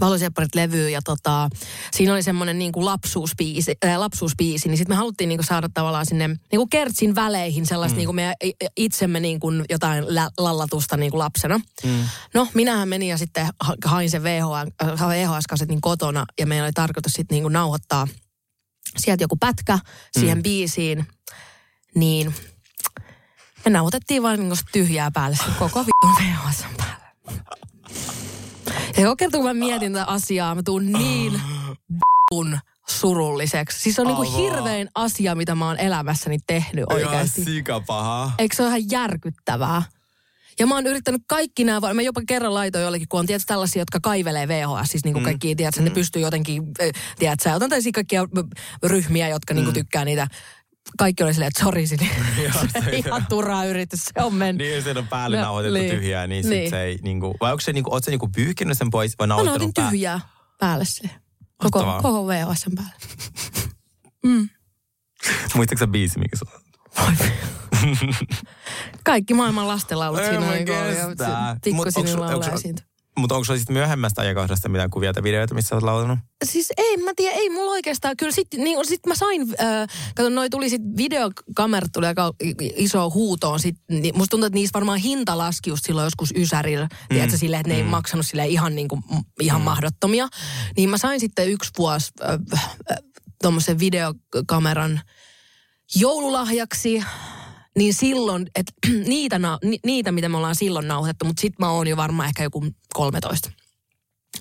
Valosepparit levyä ja tota, siinä oli semmoinen niin kuin lapsuuspiisi, äh, lapsuuspiisi, niin sitten me haluttiin niin kuin saada tavallaan sinne niin kuin kertsin väleihin sellaista mm. niin kuin meidän i- itsemme niin kuin jotain lä- lallatusta niin kuin lapsena. Mm. No, minähän menin ja sitten ha- hain sen VHS, äh, VHS-kasetin kotona ja meillä oli tarkoitus sitten niin kuin nauhoittaa sieltä joku pätkä siihen mm. biisiin, niin me nauhoitettiin vain niin kuin tyhjää päälle koko vitun VHS päälle. Ja joka kerta kun mä mietin tätä asiaa, mä tuun niin v***un surulliseksi. Siis se on niinku hirvein asia, mitä mä oon elämässäni tehnyt oikeasti.
Ihan sikapaha.
Eikö se ole ihan järkyttävää? Ja mä oon yrittänyt kaikki nämä, mä jopa kerran laitoin jollekin, kun on tietysti tällaisia, jotka kaivelee VHS, siis niin kuin kaikki, tiedätkö, ne pystyy jotenkin, eh, tiedätkö, otan tällaisia kaikkia eh, ryhmiä, jotka niin kuin tykkää niitä. Kaikki oli silleen, että sori, Sini. se ihan turhaa yritys, se on mennyt.
Niin, sen on päälle
No,
nauhoitettu
niin.
tyhjää, niin,
Niin.
sit se ei niinku, vai onko se niinku, oot sä niinku pyyhkinyt sen pois vai
Mä
nauhoittanut
nautin
pää-
tyhjää päälle se. Koko,
Mahtavaa.
koko VHS päälle.
Muistatko sä biisi, mikä se on?
Kaikki maailman lastenlaulut
Ei
siinä
mä onks-
sinun laulaa
onks-
esiinty.
Mutta onko sulla sitten myöhemmästä ajankohdasta mitään kuvia tai videoita, missä olet laulanut?
Siis ei, mä tiedän, ei mulla oikeastaan. Kyllä sitten niin, sit mä sain, äh, kato, noi tuli sitten videokamerat tuli aika iso huutoon. Sit, niin musta tuntuu, että niissä varmaan hinta laski just silloin joskus Ysärillä. Mm. Tiedätkö, silleen, että ne ei maksanut sille ihan, niin kuin, ihan mm. mahdottomia. Niin mä sain sitten yksi vuosi äh, äh, tuommoisen videokameran joululahjaksi. Niin silloin, että niitä, niitä, mitä me ollaan silloin nauhoitettu, mutta sit mä oon jo varmaan ehkä joku 13.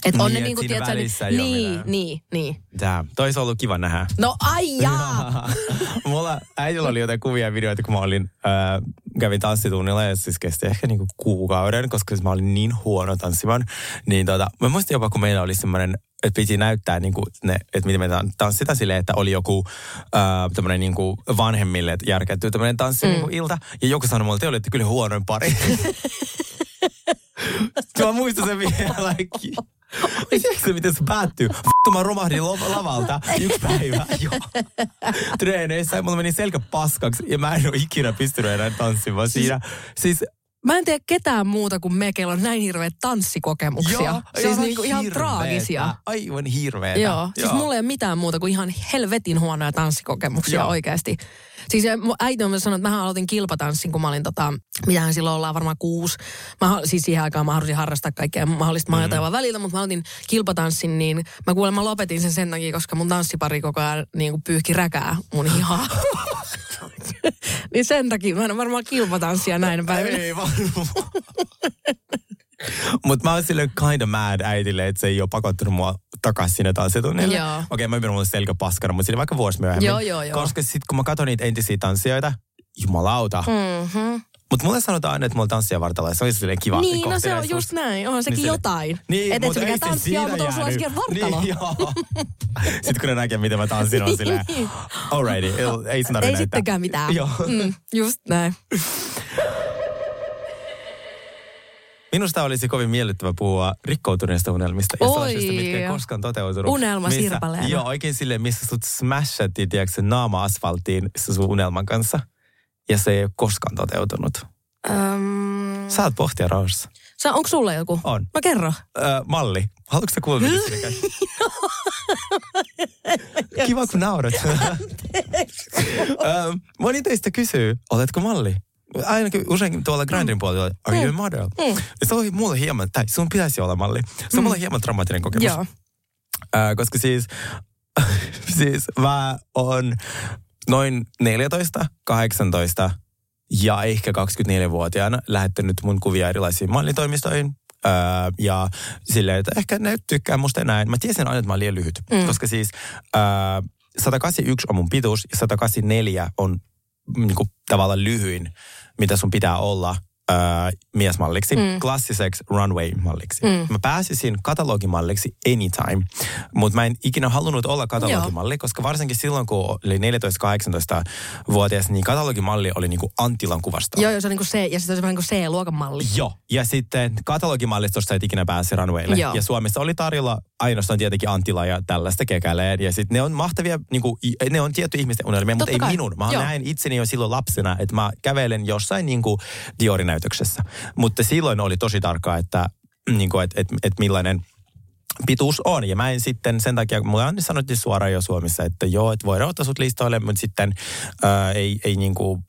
Et on
Niin,
ne
et
niinku, tiedätkö, niin,
mitään.
niin, niin.
Tää, toi olisi ollut kiva nähdä.
No ai jaa!
Mulla äitillä oli jotain kuvia ja videoita, kun mä olin, äh, kävin tanssitunnilla ja siis kesti ehkä niinku kuukauden, koska siis mä olin niin huono tanssimaan. Niin tota, mä muistin jopa, kun meillä oli semmoinen, että piti näyttää niinku ne, että miten me tan- tanssitaan silleen, että oli joku äh, tämmöinen niinku vanhemmille järkätty tämmöinen tanssi mm. niinku ilta. Ja joku sanoi mulle, että te olitte kyllä huonoin pari. mä muistan sen vielä. Tiedätkö se, miten se päättyy? Vittu, mä romahdin lavalta yksi päivä. Joo. Treeneissä mulla meni selkä paskaksi ja mä en ole ikinä pystynyt enää tanssimaan siinä. Siis
mä en tiedä ketään muuta kuin me, kello on näin hirveät tanssikokemuksia.
Joo,
siis
ihan
niinku ihan
hirveetä.
traagisia.
Aivan hirveetä.
Joo, siis mulla ei ole mitään muuta kuin ihan helvetin huonoja tanssikokemuksia
Joo.
oikeasti. Siis äiti on myös sanonut, että mä aloitin kilpatanssin, kun mä olin tota, mitähän silloin ollaan varmaan kuusi. Mä, siis siihen aikaan mä halusin harrastaa kaikkea mahdollista
Mm.
maata mm. välillä, mutta mä aloitin kilpatanssin, niin mä kuulemma lopetin sen sen takia, koska mun tanssipari koko ajan niin kuin pyyhki räkää mun hihaa. niin sen takia mä en varmaan kilpatanssia näin päivinä.
Ei varmaan. Mutta mä oon silleen kind of mad äitille, että se ei ole pakottanut mua takaisin sinne tanssitunnille. Okei, okay, mä ymmärrän mulle selkä paskana, mutta sille vaikka vuosi myöhemmin.
Joo, joo, joo.
Koska sitten kun mä katson niitä entisiä tanssijoita, jumalauta.
Mm-hmm.
Mutta mulle sanotaan aina, että mulla on tanssia vartalla se olisi silleen kiva
Niin, no se on just näin. Onhan sekin
Niin sille-
jotain.
Niin,
et et mikään
se
tanssia on, mutta on sulla olisikin vartalo.
Niin, joo. Sitten kun ne näkee, miten mä tanssin, on silleen, alrighty, ei tarvitse
Ei sittenkään mitään.
Joo.
Mm, just näin.
Minusta olisi kovin miellyttävä puhua rikkoutuneista unelmista ja
Oi.
sellaisista, mitkä ei koskaan toteutunut.
Unelma
missä,
sirpaleena.
Joo, oikein silleen, missä sut smashattiin, tiedätkö, naama asfalttiin se sun unelman kanssa. Ja se ei ole koskaan toteutunut.
Öm,
Saat pohtia rauhassa.
sä, onko sulla joku?
On.
Mä kerro.
Öö, malli. Haluatko sä kuulla, mitä siinä käy? Kiva, kun naurat. Öö, Moni teistä kysyy, oletko malli? Ainakin usein tuolla Grindin puolella, are you a model?
Mm.
Se oli mulle hieman, tai sun pitäisi olla malli. Se on mulle hieman dramaattinen kokemus.
Joo.
Ää, koska siis, siis mä oon noin 14, 18 ja ehkä 24-vuotiaana lähettänyt mun kuvia erilaisiin mallitoimistoihin. Ää, ja silleen, että ehkä ne tykkää musta näin. Mä tiesin aina, että mä oon liian lyhyt. Mm. Koska siis ää, 181 on mun pituus ja 184 on niin kuin, tavallaan lyhyin, mitä sun pitää olla ää, miesmalliksi, mm. klassiseksi runway-malliksi. Mm. Mä pääsisin katalogimalliksi anytime, mutta mä en ikinä halunnut olla katalogimalli, koska varsinkin silloin, kun oli 14-18-vuotias, niin katalogimalli oli niin kuin Antilan kuvasta.
Joo, joo, se on niinku C, ja se on niinku C-luokan malli.
Joo. Ja sitten katalogimallistosta et ikinä pääse runwaylle.
Joo.
Ja Suomessa oli tarjolla ainoastaan tietenkin Antila ja tällaista kekäleen. Ja sitten ne on mahtavia, niinku, ne on tietty ihmisten unelmia, mutta ei
kai.
minun. Mä
Joo.
näin itseni jo silloin lapsena, että mä kävelen jossain niinku Diorinäytöksessä. Mutta silloin oli tosi tarkkaa, että niinku, et, et, et millainen pituus on. Ja mä en sitten sen takia, kun mulle sanottiin suoraan jo Suomessa, että joo, että voidaan ottaa sut listoille, mutta sitten ää, ei, ei niinku,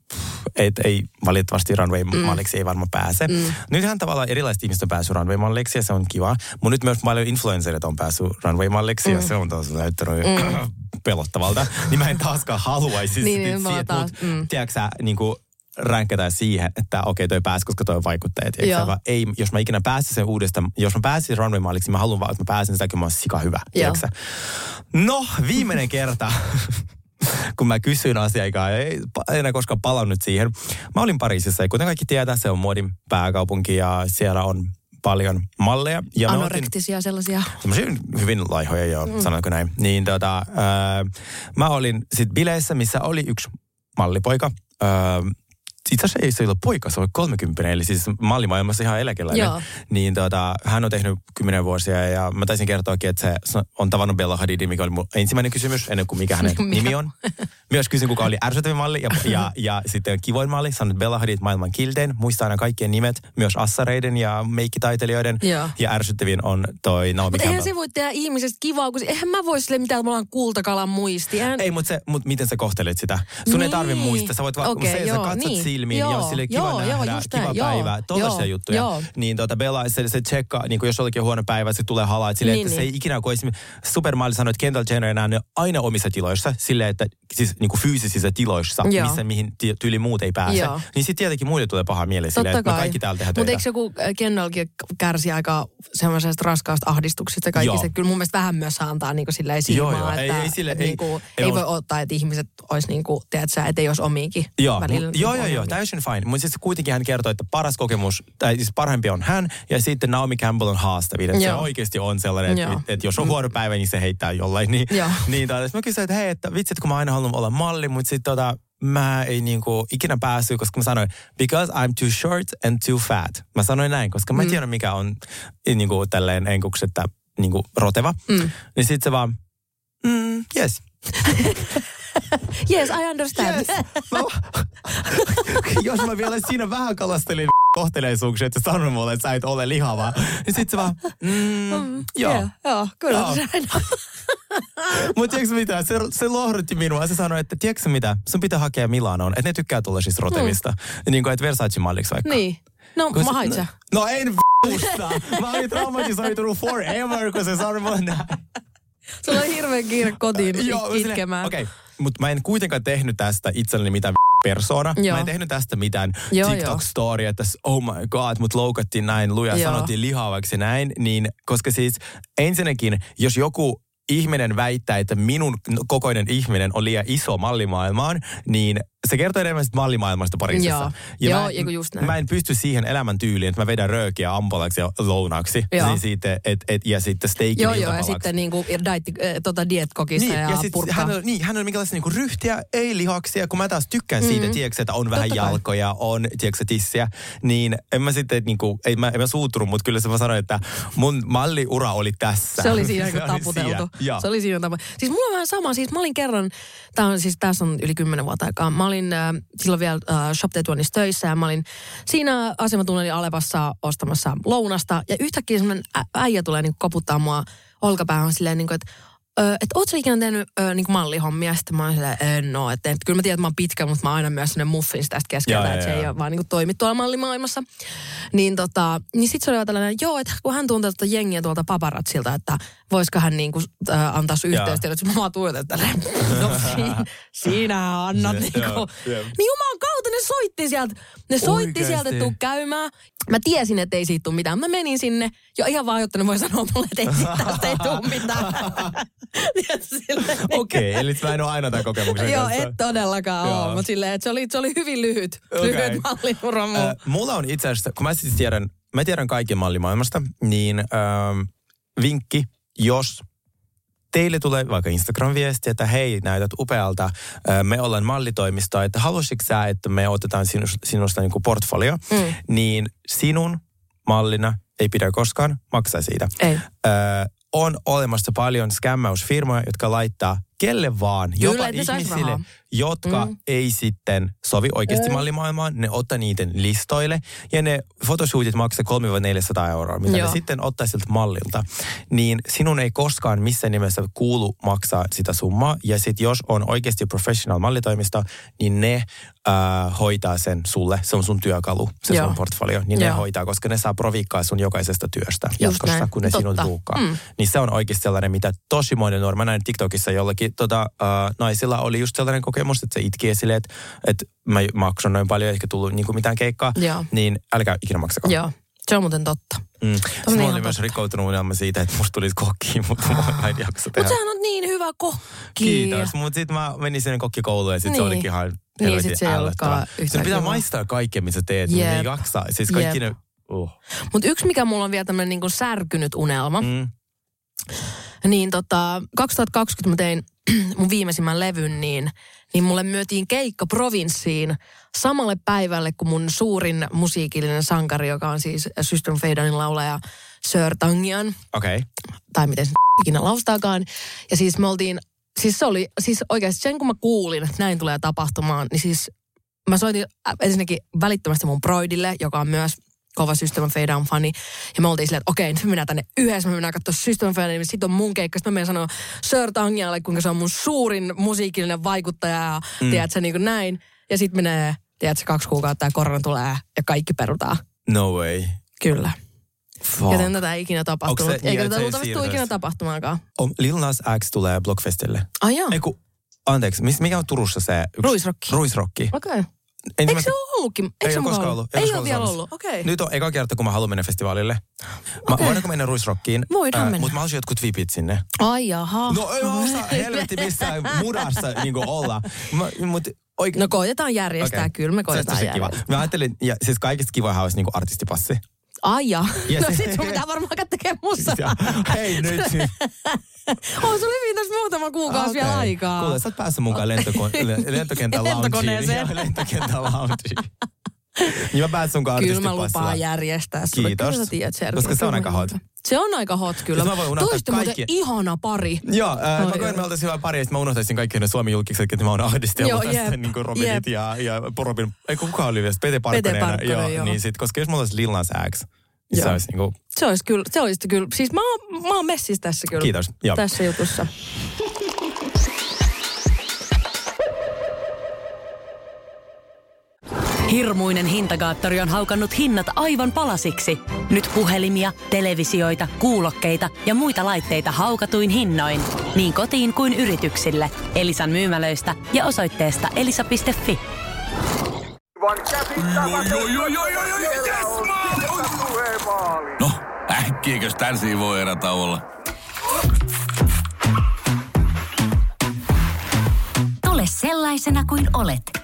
et, ei valitettavasti runway-malliksi ei varmaan pääse. Mm. Nythän tavallaan erilaiset ihmiset on päässyt runway-malliksi ja se on kiva. Mutta nyt myös paljon influencerit on päässyt runway-malliksi mm. ja se on taas näyttänyt mm. pelottavalta. niin mä en taaskaan haluaisi
Niin,
sit
niin, taas,
mut,
mm.
tiedätkö sä, niinku, ränkätään siihen, että okei, toi pääsi, koska toi on vaikuttaja.
Joo.
Ei, jos mä ikinä pääsin sen uudestaan, jos mä pääsin runway-malliksi, mä haluan vaan, että mä pääsen sitä, kun mä oon sika hyvä. No, viimeinen kerta, kun mä kysyin asiaa, ei enää koskaan palannut siihen. Mä olin Pariisissa, ja kuten kaikki tietää, se on muodin pääkaupunki, ja siellä on paljon malleja. Ja
Anorektisia sellaisia.
Semmoisia hyvin laihoja jo, mm. sanotko näin. Niin tota, ää, mä olin sit bileissä, missä oli yksi mallipoika. Itse asiassa ei se ollut poika, se oli 30, eli siis mallimaailmassa ihan eläkeläinen.
Joo.
Niin tota, hän on tehnyt kymmenen vuosia ja mä taisin kertoakin, että se on tavannut Bella Hadidin, mikä oli mun ensimmäinen kysymys, ennen kuin mikä hänen
Mikä?
nimi on. Myös kysyn, kuka oli ärsyttävin malli ja, ja, ja sitten kivoin malli. Sanoin, että Bella Hadid maailman kiltein. Muistaa aina kaikkien nimet, myös assareiden ja meikkitaiteilijoiden.
Joo.
Ja ärsyttävin on toi Naomi
Mutta eihän se voi tehdä ihmisestä kivaa, kun se, eihän mä voi sille mitään, mulla on kultakalan muisti. Eihän,
Ei, mutta, se, mut miten sä kohtelet sitä? Sun ei tarvi
Niin.
muistaa. Sä voit vaan,
Okei,
se, sä
joo,
katsot
niin.
Silmiin ja
Joo,
on sille kiva
joo,
nähdä,
joo,
kiva
näin,
päivä,
joo,
tollaisia
joo,
juttuja.
joo.
Niin tota Bella, se, se tsekkaa, niin kuin jos olikin huono päivä, se tulee halaa, että, silleen,
Niin,
että se
niin.
ei ikinä, kun esimerkiksi Supermalli sanoi, että Kendall Jenner enää ne aina omissa tiloissa, silleen, että siis niin kuin fyysisissä tiloissa,
Joo.
missä mihin ty- tyyli muut ei pääse.
Joo.
Niin sitten tietenkin muille tulee paha mieli silleen,
Totta
että me
kai.
kaikki täällä tehdään
Mutta eikö joku äh, Kendallkin kärsi aika semmoisesta raskaasta ahdistuksesta ja
Joo.
kaikista? Kyllä mun mielestä vähän myös antaa niinku silleen
Joo,
siimaa,
joo. Ei-
että
ei sille-
että
ei-
niinku,
ei
ei,
ole-
voi ottaa, että ihmiset olisi niinku, tiedätkö sä, että ei olisi omiinkin
Joo,
välillä.
mu- joo, joo, joo, täysin fine. Mutta siis kuitenkin hän kertoi, että paras kokemus, tai siis parhaimpi on hän, ja sitten Naomi Campbell on haastavin. Että se oikeasti on sellainen, että, että, että jos on huono päivä, niin se heittää jollain. Niin,
Joo.
niin tota, sit mä kysyin, että hei, että vitsit, kun mä aina halunnut olla malli, mutta sitten tota, mä ei niinku ikinä päässyt, koska mä sanoin, because I'm too short and too fat. Mä sanoin näin, koska mä en tiedä, mikä on niinku tälleen enkuksi, että niinku roteva.
Mm.
Niin sitten se vaan, mm, yes.
Yes, I understand.
Yes. Mä, jos mä vielä siinä vähän kalastelin kohteleisuuksia, että sanoin mulle, että sä et ole lihava. Niin sit se vaan, mm, joo.
Joo, joo kyllä.
Joo. Mutta tiedätkö mitä, se, se lohdutti minua. Se sanoi, että tiedätkö mitä, sun pitää hakea Milanoon, että ne tykkää tulla siis rotevista. Mm. Niin kuin, että Versace-malliksi vaikka.
niin. No,
Kun
mä
se-
hait sä.
No en v***usta. Mä olin traumatisoitunut forever, kun se sanoi mulle näin.
Sulla on hirveän kiire kotiin itkemään.
Okei, okay. Mutta mä en kuitenkaan tehnyt tästä itselleni mitään persona.
Joo.
Mä en tehnyt tästä mitään
Joo,
TikTok-storia, että oh my god, mut loukattiin näin luja,
Joo.
sanottiin lihavaksi näin. Niin, koska siis ensinnäkin, jos joku ihminen väittää, että minun kokoinen ihminen on liian iso mallimaailmaan, niin se kertoo enemmän siitä mallimaailmasta Pariisissa.
Joo.
Ja
Joo,
mä,
just näin.
mä en pysty siihen elämäntyyliin, että mä vedän röökiä ampolaksi ja lounaksi.
Joo.
Niin siitä, et, et, ja sitten steikin
Joo, joo, ja sitten niinku dietti, äh, tota dietkokissa
Niin,
ja,
ja sit
purkkaa.
hän on, niin, hän on minkälaista niinku ryhtiä, ei lihaksia, kun mä taas tykkään mm-hmm. siitä, tiedätkö, että on vähän
Totta kai.
jalkoja, on, tiedätkö, tissiä, niin en mä sitten, niinku, ei mä, en mä suutunut, mutta kyllä se mä sanoin, että mun malliura oli tässä.
Se oli siinä, kun
oli
taputeltu. Se oli siinä tapu. Siis mulla on vähän sama. Siis mä olin kerran, tää on siis tässä on yli kymmenen vuotta aikaa. Mä olin äh, silloin vielä äh, Shop töissä ja mä olin siinä asematunnelin Alepassa ostamassa lounasta. Ja yhtäkkiä semmoinen äijä tulee niin koputtaa mua olkapäähän silleen niin kuin, että että ootko sä ikinä tehnyt ö, niin mallihommia? Sitten mä oon silleen, en oo. Että, kyllä mä tiedän, että mä oon pitkä, mutta mä oon aina myös sellainen muffin tästä keskeltä, että se ei ole vaan niin toimi tuolla mallimaailmassa. Niin, tota, niin sitten se oli vaan tällainen, joo, että kun hän tuntee tuota jengiä tuolta paparatsilta, että voisiko hän niin kuin, äh, antaa sun yhteystiedot. Mä vaan tuijotin, että no siinä, siinä annat.
Se-
niin, kuin. niin jumalan kautta ne soitti sieltä. Ne soitti
Oikeesti?
sieltä, että tuu käymään. Mä tiesin, että ei siitä tule mitään. Mä menin sinne jo ihan vaan, jotta ne voi sanoa mulle, että ei siitä tästä ei tule mitään. Niin-
Okei, okay, eli mä en ole aina tämän kokemuksen
Joo,
kanssa.
et todellakaan ole, mutta silleen, että se oli, se oli hyvin lyhyt,
Okei.
lyhyt malliura mulla.
Äh, mulla on itse asiassa, kun mä siis tiedän, mä tiedän kaiken mallimaailmasta, niin ähm, vinkki, jos teille tulee vaikka Instagram-viesti, että hei, näytät upealta, me ollaan mallitoimisto, että haluaisitko sä, että me otetaan sinusta, sinusta niin kuin portfolio,
Mm.
niin sinun mallina ei pidä koskaan maksaa siitä.
Ei.
Ö, on olemassa paljon skämmäysfirmoja, jotka laittaa kelle vaan,
Kyllä,
jopa
ne
ihmisille,
rahaa.
jotka
Mm.
ei sitten sovi oikeasti
Mm.
mallimaailmaan, ne ottaa niiden listoille ja ne fotoshootit maksaa 300-400 euroa, mitä
Joo.
ne sitten ottaa siltä mallilta. Niin sinun ei koskaan missään nimessä kuulu maksaa sitä summaa ja sitten jos on oikeasti professional mallitoimisto, niin ne äh, hoitaa sen sulle, se on sun työkalu, se
Joo.
sun portfolio, niin ne
Joo.
hoitaa, koska ne saa proviikkaa sun jokaisesta työstä
Just
jatkossa,
näin.
kun ne
Totta.
sinun tuukkaa.
Mm.
Niin se on oikeasti sellainen, mitä tosi moni nuori, mä näin TikTokissa jollakin tota, äh, naisilla oli just sellainen kokemus, että se itki esille, että, että mä maksan noin paljon, eikä tullut niin kuin mitään keikkaa,
Joo.
niin älkää ikinä maksako.
Joo, se on muuten totta.
Mm. Sitten mulla
ihan
oli myös
totta.
rikkoutunut unelma siitä, että musta tulisi kokki, mutta mä en jaksa tehdä.
Mutta sehän on niin hyvä kokki.
Kiitos, mutta sitten mä menin sinne kokkikouluun ja sitten se
Niin.
olikin ihan
Niin, sit se
Sen pitää
kivaa.
maistaa kaikkea, mitä sä teet,
Jep.
niin ei jaksa. Siis kaikki ne... Uh.
Mutta yksi, mikä mulla on vielä tämmöinen niin särkynyt unelma,
Mm.
niin tota, 2020 mä tein mun viimeisimmän levyn, niin, niin mulle myötiin keikka provinssiin samalle päivälle kuin mun suurin musiikillinen sankari, joka on siis System Down laulaja Sir Tangian,
Okei. Okay.
tai miten se ikinä laustaakaan. Ja siis me oltiin, siis se oli, siis oikeasti sen kun mä kuulin, että näin tulee tapahtumaan, niin siis mä soitin ensinnäkin välittömästi mun broidille, joka on myös kova System of Down fani. Ja me oltiin silleen, että okei, nyt me mennään tänne yhdessä, me mennään katsoa System of niin sitten on mun keikka. Sitten mä menen sanoa Sir Tangialle, kuinka se on mun suurin musiikillinen vaikuttaja ja mm. tiedätkö, niin kuin näin. Ja sitten menee, tiedätkö, kaksi kuukautta ja korona tulee ja kaikki perutaan.
No way.
Kyllä.
Fuck.
Joten tätä ei ikinä tapahtunut.
Se-
Eikä tätä luultavasti tule ikinä tapahtumaankaan.
On, Lil Nas X tulee Blockfestille.
Ai joo.
Ei kun, anteeksi, mikä on Turussa se? Yksi,
Ruisrokki.
Ruisrokki.
Okei. Okay. Eikö
Ensimmäistä-
se ole ollutkin? Eikö
Ei ole koskaan ollut.
Ei,
koskaan
ole vielä ollut. Okei.
Nyt on eka kerta, kun mä haluan mennä festivaalille. Mä,
Okei.
voidaanko mennä Ruisrockiin?
Voidaan mennä.
Mutta mä haluaisin jotkut vipit sinne.
Ai jaha.
No ei mä osaa helvetti missään mudassa niin olla. Mä, mut, oike-
No koitetaan järjestää,
Okei.
kyllä me
Se
koitetaan
tosi kiva.
järjestää.
Mä ajattelin, ja siis kaikista kivoihan olisi niinku artistipassi.
Ai jaa.
Ja
No
se-
sit sun pitää varmaan alkaa tekemään musta.
Ja, hei nyt.
On sulla hyvin tässä muutama kuukausi
Okei.
vielä aikaa.
Kuule, sä oot päässyt mukaan lentokentän loungeen.
Lentokoneeseen.
Lentokentän loungeen. Niin mä pääsen sun
Kyllä mä lupaan järjestää sulle.
Kiitos.
Kyllä sä tiedät, Sergei.
Koska se on aika
mä
hot.
Se on aika hot kyllä.
Siis mä voin unohtaa
Toista
kaikki-
ihana pari.
Joo, äh,
Oi,
mä koen, me oltaisiin hyvä pari, ja sit mä unohtaisin kaikki ne Suomi julkiset, että mä oon ahdistellut
Joo,
tässä,
jep,
niin kuin Robinit
jep.
ja, ja Robin, ei kun kuka oli vielä, Pete Parkkonen.
Parkkonen, joo.
Niin sit, koska jos mulla olisi Lil X, niin se
Joo.
olisi niinku,
Se olisi kyllä, se olisi kyllä. Siis mä oon, mä oon messissä tässä kyllä.
Kiitos, joo.
Tässä jutussa.
Hirmuinen hintakaattori on haukannut hinnat aivan palasiksi. Nyt puhelimia, televisioita, kuulokkeita ja muita laitteita haukatuin hinnoin. Niin kotiin kuin yrityksille. Elisan myymälöistä ja osoitteesta elisa.fi.
No, äkkiäkös tän voi erätä olla?
Tule sellaisena kuin olet,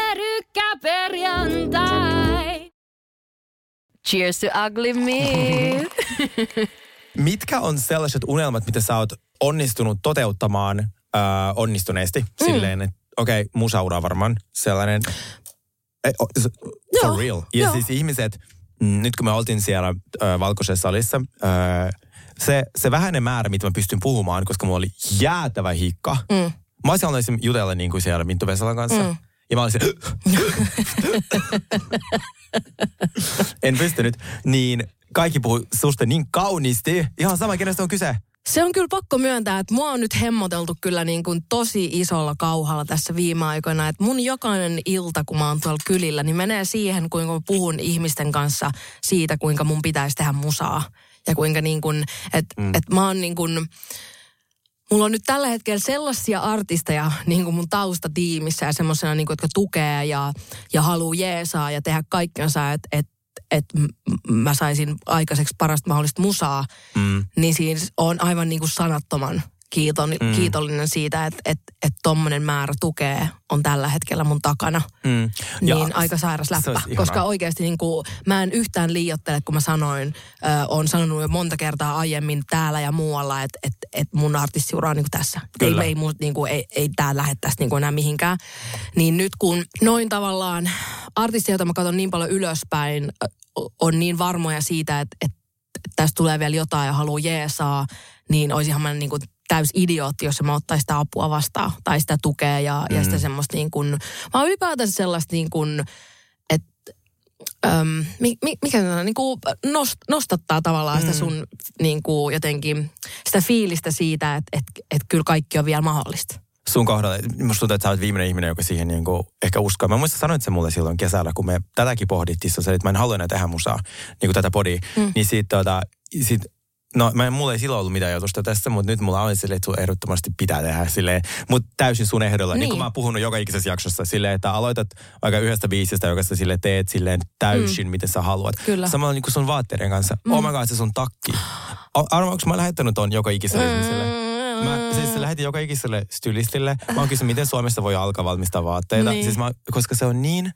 Pyörykkäperjantai! Cheers to ugly me!
mitkä on sellaiset unelmat, mitä sä oot onnistunut toteuttamaan äh, onnistuneesti? Mm. Silleen, että okei, okay, musaura varmaan sellainen, eh, oh, for
Joo,
real. Ja siis ihmiset, mm, nyt kun me oltiin siellä äh, valkoisessa salissa, äh, se, se vähäinen määrä, mitä mä pystyn puhumaan, koska mulla oli jäätävä hikka. Mm. Mä olisin halunnut jutella niin kuin siellä Minttu Vesalan kanssa. Mm. Ja mä olisin, en pystynyt, niin kaikki puhuu susta niin kauniisti. Ihan sama, kenestä on kyse.
Se on kyllä pakko myöntää, että mua on nyt hemmoteltu kyllä niin kuin tosi isolla kauhalla tässä viime aikoina. Että mun jokainen ilta, kun mä oon tuolla kylillä, niin menee siihen, kuinka mä puhun ihmisten kanssa siitä, kuinka mun pitäisi tehdä musaa. Ja kuinka niin kuin, että mm. et mä oon niin kuin, Mulla on nyt tällä hetkellä sellaisia artisteja niin kuin mun taustatiimissä ja semmoisena, niin kuin, jotka tukee ja, ja haluaa jeesaa ja tehdä kaikkensa, että et, et mä saisin aikaiseksi parasta mahdollista musaa.
Mm.
Niin siinä on aivan niin kuin sanattoman kiiton, mm. kiitollinen siitä, että et, et tommonen määrä tukee on tällä hetkellä mun takana.
Mm.
Niin
Ja
aika sairas läppä, koska oikeasti niin kuin, mä en yhtään liiottele, kun mä sanoin, ö, on sanonut jo monta kertaa aiemmin täällä ja muualla, että et, et mun artistiura on niin kuin tässä. Ei,
Kyllä.
ei, niin kuin, ei, ei tää lähde tästä niin kuin enää mihinkään. Niin nyt kun noin tavallaan artisti, jota mä katson niin paljon ylöspäin, on niin varmoja siitä, että, että tästä tulee vielä jotain ja haluaa jeesaa, niin olisinhan mä niin kuin täys idiootti, jos mä ottaisin sitä apua vastaan tai sitä tukea ja, mm. ja sitä semmoista niin kuin, vaan ylipäätänsä sellaista niin kuin, että Öm, mi, mi, mikä se on, niin kuin nost, nostattaa tavallaan sitä sun niin kuin jotenkin sitä fiilistä siitä, että et, et kyllä kaikki on vielä mahdollista.
sun kohdalla, musta tuntuu, että sä oot viimeinen ihminen, joka siihen niin kuin ehkä uskoo. Mä muistan sanoit se mulle silloin kesällä, kun me tätäkin pohdittiin, että mä en halua enää tehdä musaa, niin kuin tätä podia. Mm. Niin sit, tota, sit, no mä, mulla ei silloin ollut mitään ajatusta tästä, mutta nyt mulla on silleen, että sun ehdottomasti pitää tehdä silleen, mutta täysin sun ehdolla. Niin. niin kuin mä oon puhunut joka ikisessä jaksossa silleen, että aloitat vaikka yhdestä biisistä, joka sä sille teet silleen täysin, mm. miten sä haluat.
Kyllä.
Samalla niin kuin sun vaatteiden kanssa. Mm. Oh my god, se sun takki. Arvo, onko mä lähettänyt ton joka ikiselle ihmiselle? Mä siis lähetin joka ikiselle stylistille. Mä oon kysynyt, miten Suomessa voi alkaa valmistaa vaatteita.
Niin.
Siis mä, koska se on niin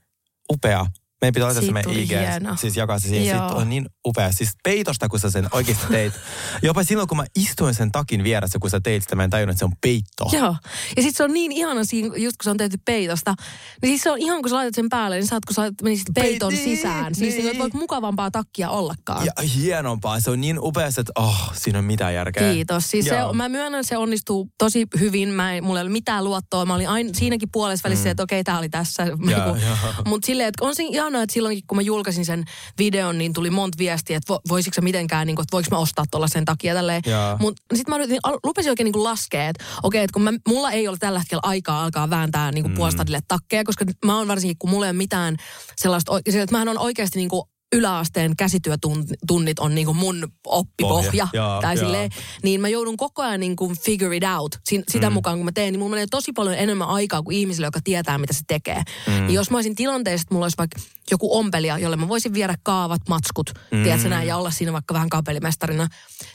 upea. Meidän pitää laittaa se meidän IG,
hieno.
siis jakaa se siihen.
Joo.
Siitä on niin upea. Siis peitosta, kun sä sen oikeasti teit. Jopa silloin, kun mä istuin sen takin vieressä, kun sä teit sitä, mä en tajunnut, että se on peitto.
Joo. Ja sitten se on niin ihana siinä, just kun se on tehty peitosta, niin siis se on ihan kun sä laitat sen päälle, niin saat kun sä menisit peiton
Peit-
sisään. Siis
niin.
niin. voit mukavampaa takkia ollakaan.
Ja hienompaa. Se on niin upea, että oh, siinä on mitään järkeä.
Kiitos. Siis se, mä myönnän, se onnistuu tosi hyvin. Mä ei, mulla ei ole mitään luottoa. Mä olin aina siinäkin puolessa välissä, mm. että okei, tää oli tässä.
Joo.
Mutta silleen, että on se ihanaa, että silloinkin kun mä julkaisin sen videon, niin tuli monta viestiä, että vo, voisiko se mitenkään, niin kuin, että voiko mä ostaa tuolla sen takia tälleen. Mutta sitten mä yritin, rupesin oikein niin laskea, että okei, että kun mä, mulla ei ole tällä hetkellä aikaa alkaa vääntää niin kuin mm. puolestadille takkeja, koska mä oon varsinkin, kun mulla ei ole mitään sellaista, että mähän on oikeasti niin kuin yläasteen käsityötunnit on niin kuin mun oppipohja.
Pohja,
tai
joo.
silleen, niin mä joudun koko ajan niin kuin figure it out. Si- sitä mm. mukaan kun mä teen, niin mulla menee tosi paljon enemmän aikaa kuin ihmisille, joka tietää, mitä se tekee. Mm. jos mä olisin tilanteessa, että mulla olisi vaikka joku ompelija, jolle mä voisin viedä kaavat, matskut, mm. tiedätkö näin, ja olla siinä vaikka vähän kapelimestarina,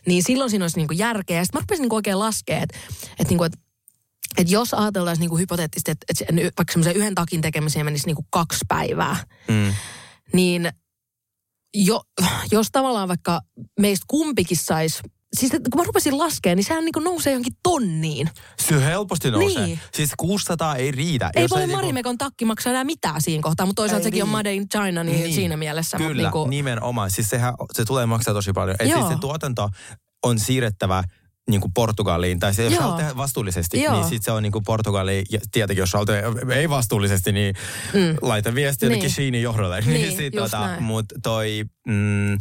niin silloin siinä olisi niin kuin järkeä. Ja sitten mä rupesin niin kuin oikein laskea, että, että, niin kuin, että että jos ajatellaan niin kuin hypoteettisesti, että, että se- vaikka semmoisen yhden takin tekemiseen menisi niin kuin kaksi päivää,
Mm.
niin jo, jos tavallaan vaikka meistä kumpikin saisi, siis kun mä rupesin laskemaan, niin sehän niin kuin nousee johonkin tonniin.
Se helposti nousee.
Niin.
Siis 600 ei riitä.
Ei
Jos
paljon
niinku-
Marimekon takki maksaa enää mitään siinä kohtaa, mutta toisaalta
Ei
sekin on
niin.
Made in China, niin,
Niin.
siinä mielessä. mutta
Kyllä,
niin kuin,
nimenomaan. Siis sehän, se tulee maksaa tosi paljon. Et
Joo.
siis se tuotanto on siirrettävä niin kuin Portugaliin, tai se, jos haluat tehdä vastuullisesti,
Joo.
niin sitten se on niin kuin Portugaliin, ja tietenkin jos haluat ei vastuullisesti, niin mm. laita viestiä
Niin.
niin. Sheinin johdolle.
Niin,
sit,
just
tota, mut toi, mm,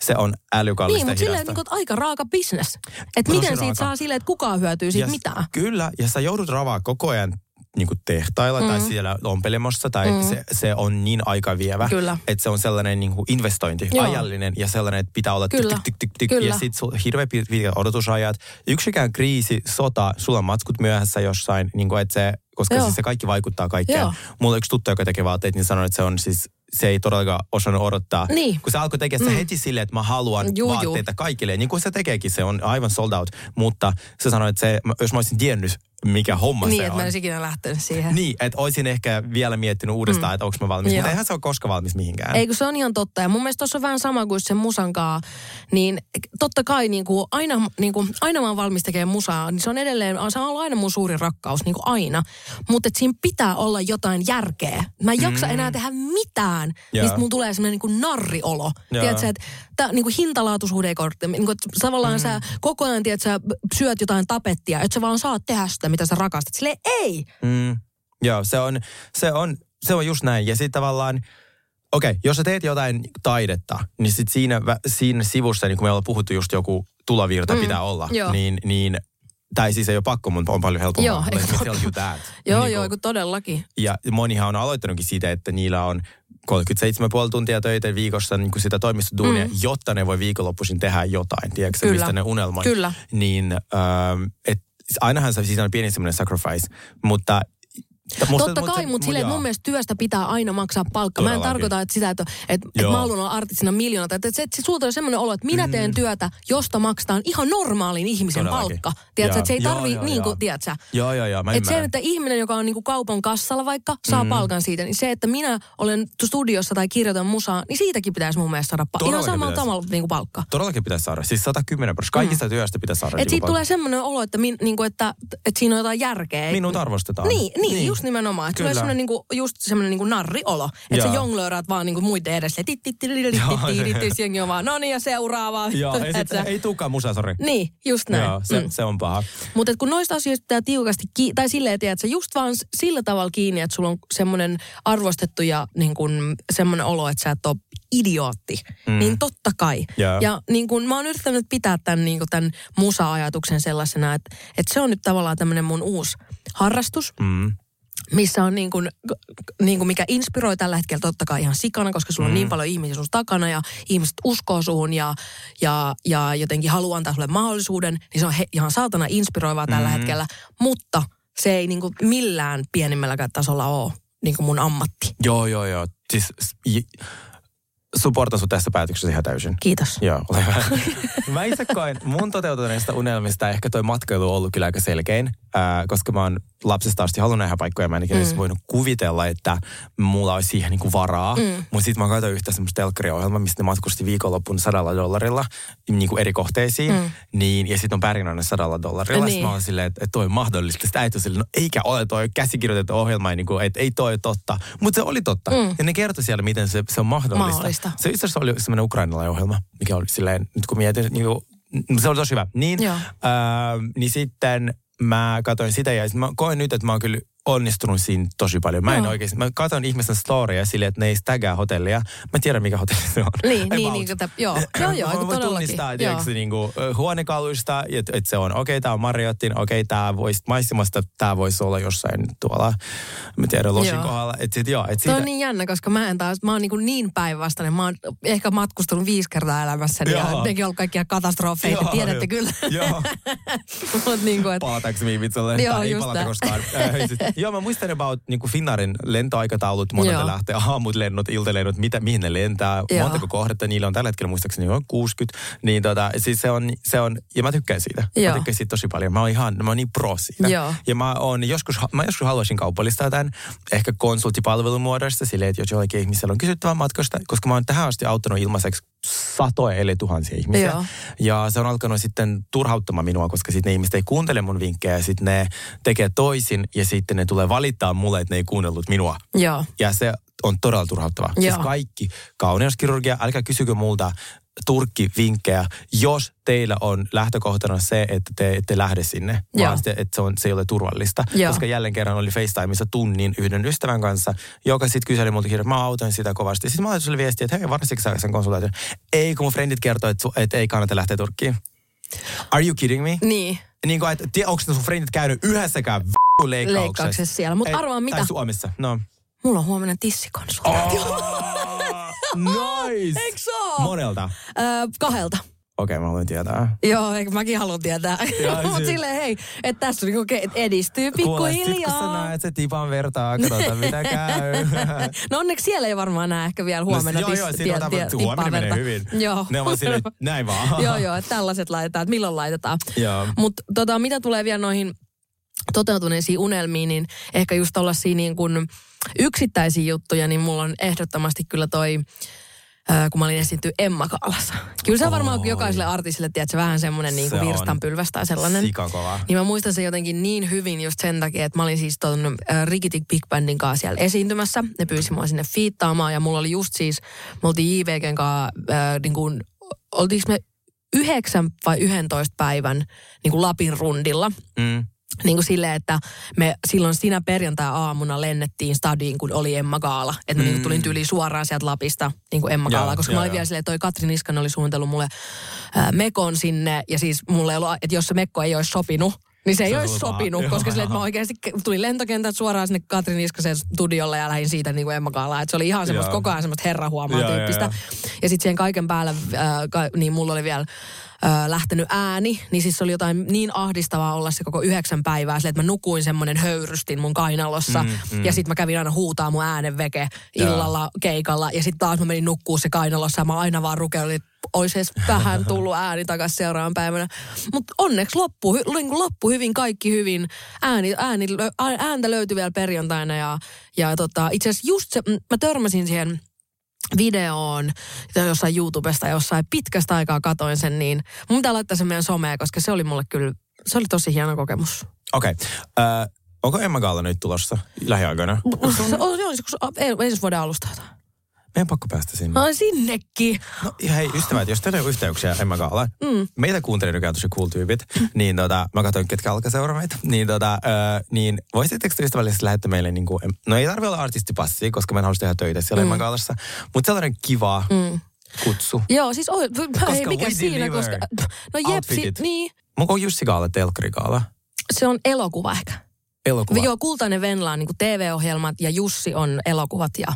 se on älykallista
niin, mutta silleen niin kuin, aika raaka bisnes. Että miten siitä
raaka.
saa silleen, että kukaan hyötyy siitä
Ja
mitään.
Kyllä, ja sä joudut ravaa koko ajan niin kuin tehtailla mm. tai siellä ompelemossa, tai mm. se, se on niin aika vievä,
Kyllä.
että se on sellainen niin kuin investointi,
Joo.
ajallinen, ja sellainen, että pitää olla
Kyllä.
tyk, tyk, tyk, tyk,
Kyllä.
ja sitten hirveän pit- pitkät odotusajat. Yksikään kriisi, sota, sulla on matskut myöhässä jossain, niin kuin, että se, koska
Joo.
siis se kaikki vaikuttaa kaikkeen.
Joo.
Mulla on yksi tuttu, joka tekee vaatteet, niin sanoi, että se on siis se ei todellakaan osannut odottaa.
Niin.
Kun se alkoi tekemään mm. heti silleen, että mä haluan
Juu, juu.
vaatteita kaikille. Niin kuin se tekeekin, se on aivan sold out. Mutta se sanoi, että se, jos mä olisin tiennyt, mikä homma
Niin,
se
että
on.
mä en olisi ikinä lähtenyt siihen.
Niin, että olisin ehkä vielä miettinyt uudestaan, mm. että onko mä valmis.
Joo.
Mutta eihän se ole koskaan valmis mihinkään.
Ei kun se on ihan totta. Ja mun mielestä tuossa on vähän sama kuin sen musankaa. Niin totta kai niin kuin aina, niin kuin, aina mä oon valmis tekemään musaa. Niin se on edelleen, se on ollut aina mun suuri rakkaus, niin kuin aina. Mutta siinä pitää olla jotain järkeä. Mä en jaksa enää tehdä mitään.
Mm. Joo.
Mistä mun tulee semmoinen niin kuin narriolo.
Joo.
Tiedätkö, että tää, niin kuin hintalaatuisuhde ei kortti. Niin kuin, että tavallaan mm. sä koko ajan tiedät, sä syöt jotain tapettia, että sä vaan saat tehdä sitä, mitä sä rakastat. Silleen ei.
Mm. Joo, se on, se, on, se on just näin. Ja sitten tavallaan, okei, okay, jos sä teet jotain taidetta, niin sit siinä, siinä sivussa, niin kuin me ollaan puhuttu just joku tulovirta
Mm,
pitää olla,
joo.
niin, niin tai siis ei ole pakko, mutta on paljon helpompaa.
Joo,
Let me tell you that.
Joo,
Niin
joo, kun todellakin.
Ja monihan on aloittanutkin siitä, että niillä on 37,5 tuntia töitä viikossa niin kuin sitä toimistoduunia, mm. jotta ne voi viikonloppuisin tehdä jotain, tiedätkö,
Kyllä.
mistä ne unelmoi.
Kyllä.
Niin, ähm, et, ainahan se siinä on pieni semmoinen sacrifice, mutta... Musta,
Totta kai, mutta silleen, että mun mielestä työstä pitää aina maksaa palkka. Mä en tarkoita, että sitä, että, että, että mä haluan olla artistina miljoonata. Että, että, että sulta on semmoinen olo, että minä teen työtä, josta maksetaan ihan normaalin ihmisen
Mm. Todellakin.
palkka. Tiedätkö, että se ei tarvi,
joo,
niin kuin, tiedätkö,
Joo, joo, joo, mä
että se, että ihminen, joka on niin kuin kaupan kassalla vaikka, saa mm. palkan siitä, niin se, että minä olen studiossa tai kirjoitan musaa, niin siitäkin pitäisi mun mielestä saada pa- ihan samalla tavalla niin kuin palkka.
Todellakin pitäisi saada. Siis 110 prosenttia. Kaikista työstä pitäisi saada.
Että
niinku
siitä
palkka.
tulee semmoinen olo, että, min, niin kuin, että, että siinä on jotain järkeä.
Minut arvostetaan.
Niin, niin, niin, just nimenomaan. Että tulee semmoinen niinku, just semmoinen niinku narriolo. Että sä jonglööraat vaan niinku muiden edessä. Jengi on vaan, no niin ja seuraavaa.
Joo, ei, sit, ei tulekaan musa, sori.
Niin, just näin.
Joo, se,
Mm.
se on paha.
Mutta kun noista asioista pitää tiukasti kiinni, tai silleen, tiedät, sä just vaan sillä tavalla kiinni, että sulla on semmoinen arvostettu ja niin kun, semmoinen olo, että sä et ole idiootti. Mm. Niin totta kai.
Joo.
Ja niin kun, mä oon yrittänyt pitää tämän, niin kun, tämän musa-ajatuksen sellaisena, että, että se on nyt tavallaan tämmöinen mun uusi harrastus
Mm.
Missä on niin kuin, niin kuin mikä inspiroi tällä hetkellä totta kai ihan sikana, koska sulla on niin paljon ihmisiä sun takana ja ihmiset uskoo suun ja, ja, ja jotenkin haluaa antaa sulle mahdollisuuden, niin se on he, ihan saatana inspiroivaa tällä hetkellä, mutta se ei niin kuin millään pienimmälläkään tasolla ole niin kuin mun ammatti.
Joo, joo, joo. Siis supportan sun tässä päätöksessä ihan täysin.
Kiitos.
Joo, ole hyvä. mä itse koen mun toteutuneista unelmista ehkä toi matkailu on ollut kyllä aika selkein, ää, koska mä oon lapsesta asti halunnut nähdä paikkoja. Mä en ikinä mm. voinut kuvitella, että mulla olisi siihen niinku varaa. Mm. Mutta sitten mä katsoin yhtä semmoista telkkariohjelmaa, mistä ne matkusti viikonloppuun sadalla dollarilla niinku eri kohteisiin. Mm. Niin, ja sitten on pärjännyt sadalla dollarilla.
Niin.
Mä oon silleen, että, että toi on mahdollista. Sitä ole silleen, no eikä ole toi käsikirjoitettu ohjelma, niinku, että ei toi totta. Mutta se oli totta. Mm. Ja ne kertoi siellä, miten se, se on mahdollista.
Mahdollista.
Se itse asiassa oli semmoinen ukrainalainen ohjelma, mikä oli silleen, nyt kun mietin, niin kuin, se oli tosi hyvä. Niin, ää, niin sitten mä katsoin sitä ja mä koen nyt, että mä oon kyllä onnistunut siinä tosi paljon. Mä en
Joo.
oikeasti, mä katson ihmisten storya silleen, että ne ei tagaa hotellia. Mä tiedän, mikä hotelli se on.
Niin, niin,
About.
niin, kuin tä- joo, joo, joo,
voin
todellakin.
tunnistaa, tiedätkö, niin kuin, huonekaluista, että et se on, okei, okay, tämä on Marriottin, okei, okay, tämä voisi, maistimasta tämä voisi olla jossain tuolla, mä tiedän, Losin
Joo.
kohdalla. Että sit, joo, et siitä,
on niin jännä, koska mä en taas, mä oon niin, niin päinvastainen. Mä oon ehkä matkustanut viisi kertaa elämässäni ja
Joo.
nekin on ollut kaikkia katastrofeja, te
Joo,
tiedätte
joo.
kyllä.
Joo.
Mut niin kuin, että
Palataanko me Ibizalle?
Joo,
tai ei
just
palata
tää.
koskaan. Joo, mä muistan about niin kuin Finnaarin lentoaikataulut, monelta lähtee, aamut lennot, iltalennot, mitä, mihin ne lentää,
Joo.
montako kohdetta niillä on tällä hetkellä, muistaakseni on 60. Niin tota, siis se on, se on, ja mä tykkään siitä.
Joo.
Mä tykkään siitä tosi paljon. Mä oon ihan, mä oon niin pro siitä.
Joo.
Ja mä oon joskus, mä joskus haluaisin kaupallistaa tämän, ehkä konsulttipalvelun muodossa, silleen, että jos jollakin ihmisellä on kysyttävää matkosta, koska mä oon tähän asti auttanut ilmaiseksi satoja eli tuhansia ihmisiä.
Joo.
Ja se on alkanut sitten turhauttamaan minua, koska sitten ne ihmiset ei kuuntele mun vinkkejä, sitten ne tekee toisin ja sitten ne tulee valittaa mulle, että ne ei kuunnellut minua.
joo.
Ja se on todella turhauttavaa. Siis
Joo.
kaikki kauneuskirurgia, älkää kysykö multa turkkivinkkejä, jos teillä on lähtökohtana se, että te ette lähde sinne,
Joo.
vaan se, että se, on, se ei ole turvallista.
Joo.
Koska jälleen kerran oli FaceTimeissa tunnin yhden ystävän kanssa, joka sitten kyseli multa kirjoittaa, mä autan sitä kovasti. Sitten mä laitan sulle viestiä, että hei, varmasti sä sen konsultaation. Ei, kun mun frendit kertoo, että, että ei kannata lähteä Turkkiin. Are you kidding me?
Niin.
Niin kuin, että onko sun frendit käynyt yhdessäkään v- leikkauksessa?
Leikkauksessa siellä. Mut
Ei,
arvaa mitä?
Tai Suomessa, no.
Mulla on huomenna tissikonsultti.
nice!
Eikö?
Monelta.
Öö, kahdelta.
Okei, mä haluan tietää.
Joo, eikö mäkin haluan tietää. Mutta
siis-
silleen hei, että tässä niinku ke- edistyy
Kuule, sit kun sä
pikkuhiljaa.
näet se tipan vertaa, katsotaan mitä käy.
No onneksi siellä ei varmaan näe ehkä vielä huomenna
no, joo, joo, siinä otetaan,
tie-
huomenna menee
verta.
hyvin.
Joo.
Ne on silleen, näin vaan.
joo, joo, että tällaiset laitetaan, että milloin laitetaan.
Joo.
Mutta tota, mitä tulee vielä noihin toteutuneisiin unelmiin, niin ehkä just tollaisia niin kuin yksittäisiä juttuja, niin mulla on ehdottomasti kyllä toi kun mä olin esiintynyt Emma Kaalassa. Kyllä se on varmaan
Oi.
jokaiselle artistille, tiedätkö, vähän semmoinen niin
Se
kuin
on
virstanpylväs tai sellainen.
Sikakova.
Niin mä muistan sen jotenkin niin hyvin just sen takia, että mä olin siis ton äh, Rikitik Big Bandin kanssa siellä esiintymässä. Ne pyysi mua sinne fiittaamaan ja mulla oli just siis, me oltiin JVGn kanssa äh, niin kuin, oltiinko me yhdeksän vai yhdentoista päivän niin kuin Lapin rundilla.
Mm.
Niin kuin silleen, että me silloin sinä perjantai-aamuna lennettiin stadiin, kun oli Emma Gaala. Että mä mm. niin tulin tyyliin suoraan sieltä Lapista niin kuin Emma Gaalaa, koska
joo,
mä olin
joo.
vielä silleen, että toi Katri Niskanen oli suunnitellut mulle ää, mekon sinne. Ja siis mulle ei ollut, että jos se mekko ei olisi sopinut, niin se ei
Se
olisi
oli vaan-
sopinut,
joo,
koska silleen, että mä oikeasti tulin lentokentältä suoraan sinne Katri Niskasen studiolle ja lähdin siitä niin kuin Emma Gaalaan. Että se oli ihan semmoista koko ajan semmoista herrahuomaa
joo,
tyyppistä.
joo.
Ja sitten siihen kaiken päälle, äh, ka, niin mulla oli vielä äh, lähtenyt ääni, niin siis se oli jotain niin ahdistavaa olla se koko yhdeksän päivää, sille, että mä nukuin semmoinen höyrystin mun kainalossa.
Mm,
Mm. Ja sitten mä kävin aina huutaa mun äänen veke illalla keikalla. Ja sitten taas mä menin nukkuu se kainalossa ja mä aina vaan rukeilin, että olisi edes vähän tullut ääni takaisin seuraavan päivänä. Mutta onneksi loppu, niin loppu hyvin, kaikki hyvin. Ääni, ääni, ääntä löytyi vielä perjantaina ja, ja tota, itse asiassa just se, mä törmäsin siihen videoon jossain YouTubesta jossain pitkästä aikaa katoin sen, niin mun pitää laittaa sen meidän someen, koska se oli mulle kyllä, se oli tosi hieno kokemus.
Okei. Okay. Uh, onko Emma Gaala nyt tulossa lähiaikoina?
On, joskus, ei, ensi vuoden alusta.
Meidän pakko päästä sinne.
Ai sinnekin.
No, ja hei, ystävät, jos teillä on yhteyksiä Emma Gaalaan, mm. meitä kuuntelee nykyään tosi cool tyypit, niin tota, mä katsoin, ketkä alkaa seuraa meitä, niin, tota, ö, niin voisitteko te ystävällisesti lähettää meille, niin kuin, no ei tarvitse olla artistipassia, koska mä en halua tehdä töitä siellä mm. Emma Gaalassa, mutta sellainen kiva mm. kutsu.
Joo, siis oi, ei mikä
we
siinä, koska... No jep, si, niin.
Onko Jussi Gaala telkkari Gaala?
Se on elokuva ehkä.
Elokuva.
Joo, Kultainen Venla on niin TV-ohjelmat ja Jussi on elokuvat ja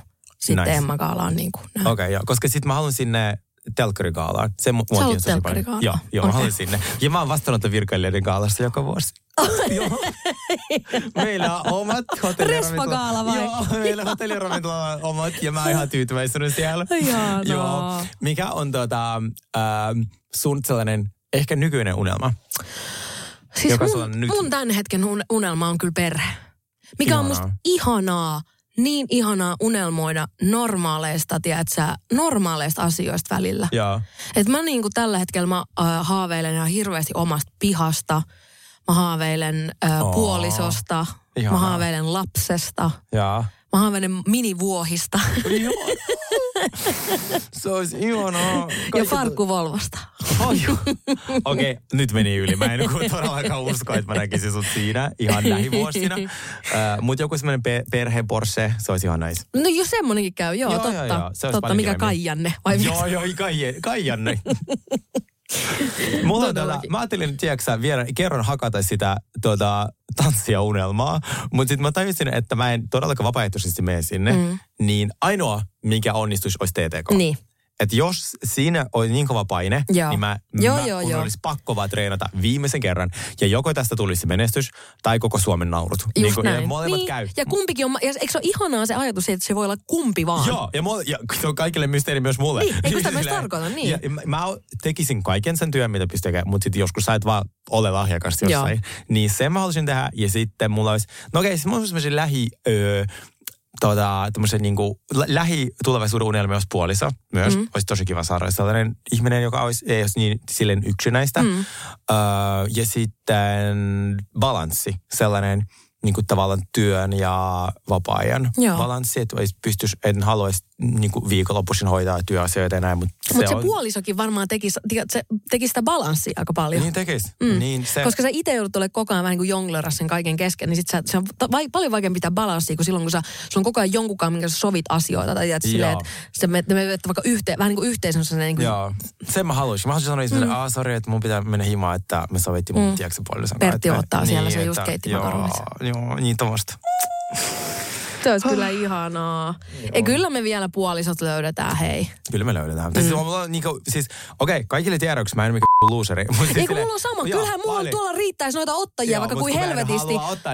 sitten
Nice.
Emma Gaala on niin kuin...
Okei, okay, joo, koska sitten mä haluan sinne telkkarigaalaan. Se mu- mua
haluat
paljon.
telkkarigaalaan?
Joo, joo mä
Okei.
haluan sinne. Ja mä oon vastaanotto virkailijoiden gaalassa joka vuosi. Joo. Meillä on omat hotelliravintolat.
Vai?
Joo, meillä on hotelliravintolat on omat ja mä oon ihan tyytyväisenä siellä.
Ihanaa.
Joo. Mikä on tota, ähm, sun sellainen ehkä nykyinen unelma?
Siis
Joka
mun,
on nyt.
mun tämän hetken un- unelma on kyllä perhe. Mikä on
Ihanaa.
musta ihanaa, niin ihanaa unelmoida normaaleista, tiedätkö, normaaleista asioista välillä. Et mä niin kuin tällä hetkellä mä äh, haaveilen ihan hirveästi omasta pihasta. Mä haaveilen äh,
Oo.
puolisosta.
Ihanaa.
Mä haaveilen lapsesta.
Joo.
Mä haaveilen minivuohista
Se olisi ihanaa.
ja
Kaikki-
farkkuvolvosta.
Oi, Okei, okay, nyt meni yli. Mä en todellakaan usko, että mä näkisin sut siinä ihan lähivuosina. Uh, Mutta joku semmoinen pe- perhe Porsche, se olisi ihan nice.
No jos semmonenkin käy, joo,
Joo,
totta.
joo, joo. Se olisi
totta, mikä. Kaijanne? Vai
Joo, joo, Kaijanne. Mulla on tota, mä ajattelin, tiedätkö vielä kerran hakata sitä tota, tanssia unelmaa, mutta sitten mä tajusin, että mä en todellakaan vapaaehtoisesti mene sinne, mm. niin ainoa, mikä onnistuisi, olisi TTK.
Niin.
Että jos siinä oli niin kova paine,
Joo.
niin mä,
Joo,
mä
joo, joo.
olisi pakko vaan treenata viimeisen kerran. Ja joko tästä tulisi menestys, tai koko Suomen naurut.
Just
Niin kuin-
näin.
Ja molemmat
niin.
käy.
Ja kumpikin on, ja eikö se ole ihanaa se ajatus, että se voi olla kumpi vaan?
Joo, ja, mulla, ja se on kaikille mysteeri myös mulle.
Niin, eikö sitä myös tarkoita, niin.
Ja, ja mä, mä tekisin kaiken sen työn, mitä pystyy tekemään, mutta sitten joskus sä et vaan ole lahjakas jossain.
Joo.
Niin sen mä haluaisin tehdä, ja sitten mulla olisi, no okei, siis mulla olisi lähi... Öö, tota, tämmöisen niin kuin, lähitulevaisuuden unelmia olisi puoliso myös. Mm. Olisi tosi kiva saada sellainen ihminen, joka olisi, ei olisi niin silleen yksinäistä. Mm. Öö, ja sitten balanssi, sellainen niin kuin tavallaan työn ja vapaa-ajan
Joo.
balanssi, että pystyisi, en haluaisi niin kuin viikonloppuisin hoitaa työasioita ja näin, mutta
Mutta se,
on,
puolisokin varmaan teki, se teki sitä balanssia aika paljon.
Niin tekisi. Mm. Niin se,
Koska sä itse joudut olemaan koko ajan vähän niin kuin jongleras sen kaiken kesken, niin sit sä, se on vai, paljon vaikeampi pitää balanssia kuin silloin, kun sä, sulla on koko ajan jonkunkaan, minkä sä sovit asioita. Tai tiedät, silleen, että se me, me menette vaikka yhteen, vähän niin kuin yhteisössä. Niin kuin,
Joo, sen mä haluaisin. Mä haluaisin sanoa, että mm. sori, että mun pitää mennä himaan, että me sovittiin mun mm. tiedätkö puolison kanssa,
Pertti
että me-
ottaa siellä, se
että-
just keitti
joo. Joo, niin tommoista.
Se olisi kyllä ihanaa. Ja kyllä me vielä puolisot löydetään, hei.
Kyllä me löydetään. Mm. Siis, mulla on niinku, siis okei, okay, kaikille tiedoksi mä en ole mikään looseri. Mutta siis
Ei kun
silleen-
mulla on sama.
Joo,
Kyllähän mulla
paljon.
tuolla riittäisi noita ottajia
Joo,
vaikka
mut
kuin helvetisti.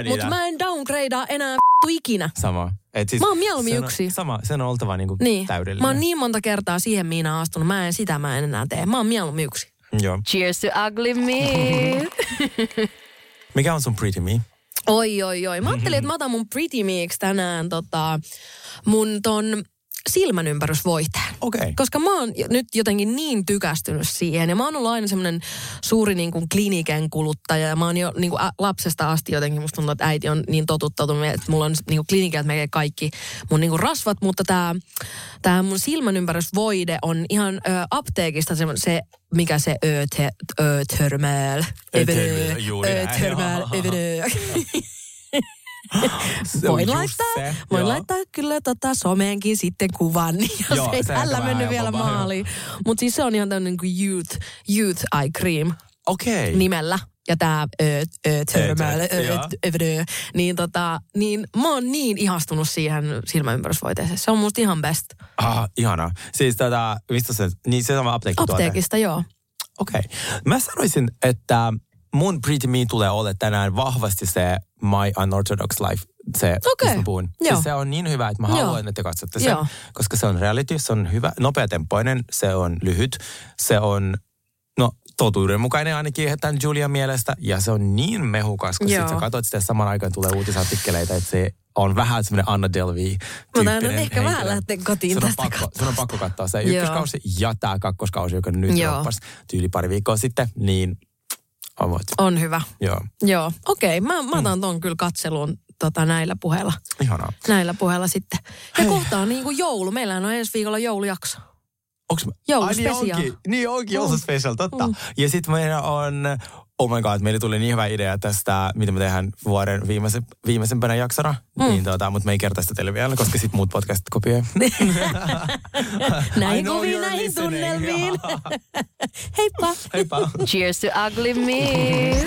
Mutta mä en downgradea enää vittu ikinä.
Sama. Et siis,
Mä oon mieluummin
sen on-
yksi.
Sama, sen on oltava niinku
Niin.
täydellinen.
Mä oon niin monta kertaa siihen miinaan astunut. Mä en sitä mä en enää tee. Mä oon mieluummin yksi.
Joo.
Cheers to ugly me.
Mikä on sun pretty me?
Oi, oi, oi. Mä ajattelin, että mä otan mun Pretty Meeks tänään tota, mun ton silmänympärysvoiteen.
Okei.
Koska mä oon nyt jotenkin niin tykästynyt siihen. Ja mä oon ollut aina semmoinen suuri niin kuin kliniken kuluttaja. Ja mä oon jo niin kuin lapsesta asti jotenkin, musta tuntuu, että äiti on niin totuttautunut, että mulla on niin kuin klinikeltä melkein kaikki mun niin kuin rasvat. Mutta tää, tää mun silmänympärysvoide on ihan ö, apteekista se, se mikä se öte, ötermäl.
Ötermäl,
Voin laittaa,
se,
voin
joo.
laittaa kyllä tota someenkin sitten kuvan, niin jos
Joo,
ei
se
tällä mennyt vielä maaliin. Mutta siis se on ihan tämmöinen kuin youth, youth eye cream
Okei.
nimellä. Ja
joo.
niin, tota, niin mä oon niin ihastunut siihen silmäympärysvoiteeseen. Se on musta ihan best.
Ah, ihanaa. Siis tätä, mistä se, niin se on apteekkituote.
Apteekista, joo.
Okei. Okay. Mä sanoisin, että mun Pretty Me tulee olla tänään vahvasti se My Unorthodox Life, se,
Okei.
mistä puhun.
Joo.
Siis se on niin hyvä, että mä
Joo.
haluan, että te katsotte sen.
Joo.
Koska se on reality, se on hyvä, nopeatempoinen, se on lyhyt, se on, no totuudenmukainen ainakin tämän Julian mielestä, ja se on niin mehukas, kun
Joo.
sit sä katsot sitä saman aikaan tulee uutisartikkeleita, että se on vähän semmoinen Anna Delvey
Mä taidan ehkä vähän lähteä kotiin
sun on
tästä
pakko, sun on pakko katsoa se
Joo.
ykköskausi ja tämä kakkoskausi, joka nyt
Joo.
droppasi tyyli pari viikkoa sitten, niin on voit.
On hyvä.
Joo,
Joo, okei. Mä, mä otan ton kyllä katseluun tota, näillä puheilla.
ihanaa.
Näillä puheilla sitten. Ja kohta on niin kuin joulu. Meillähän on ensi viikolla joulujakso.
Onks mä?
Jouluspesiaal.
Ai, niin onkin, niin onkin jouluspecial, totta.
Mm.
Ja sitten meillä on, oh my god, meille tuli niin hyvä idea tästä, mitä me tehdään vuoden viimeisen, viimeisempänä jaksona. Mm. Niin, tota, mutta me ei kertaa sitä teille vielä, koska sitten muut podcastit kopioi.
Näihin kuviin, näihin
listening.
tunnelmiin. Heippa.
Heippa.
Cheers to ugly me.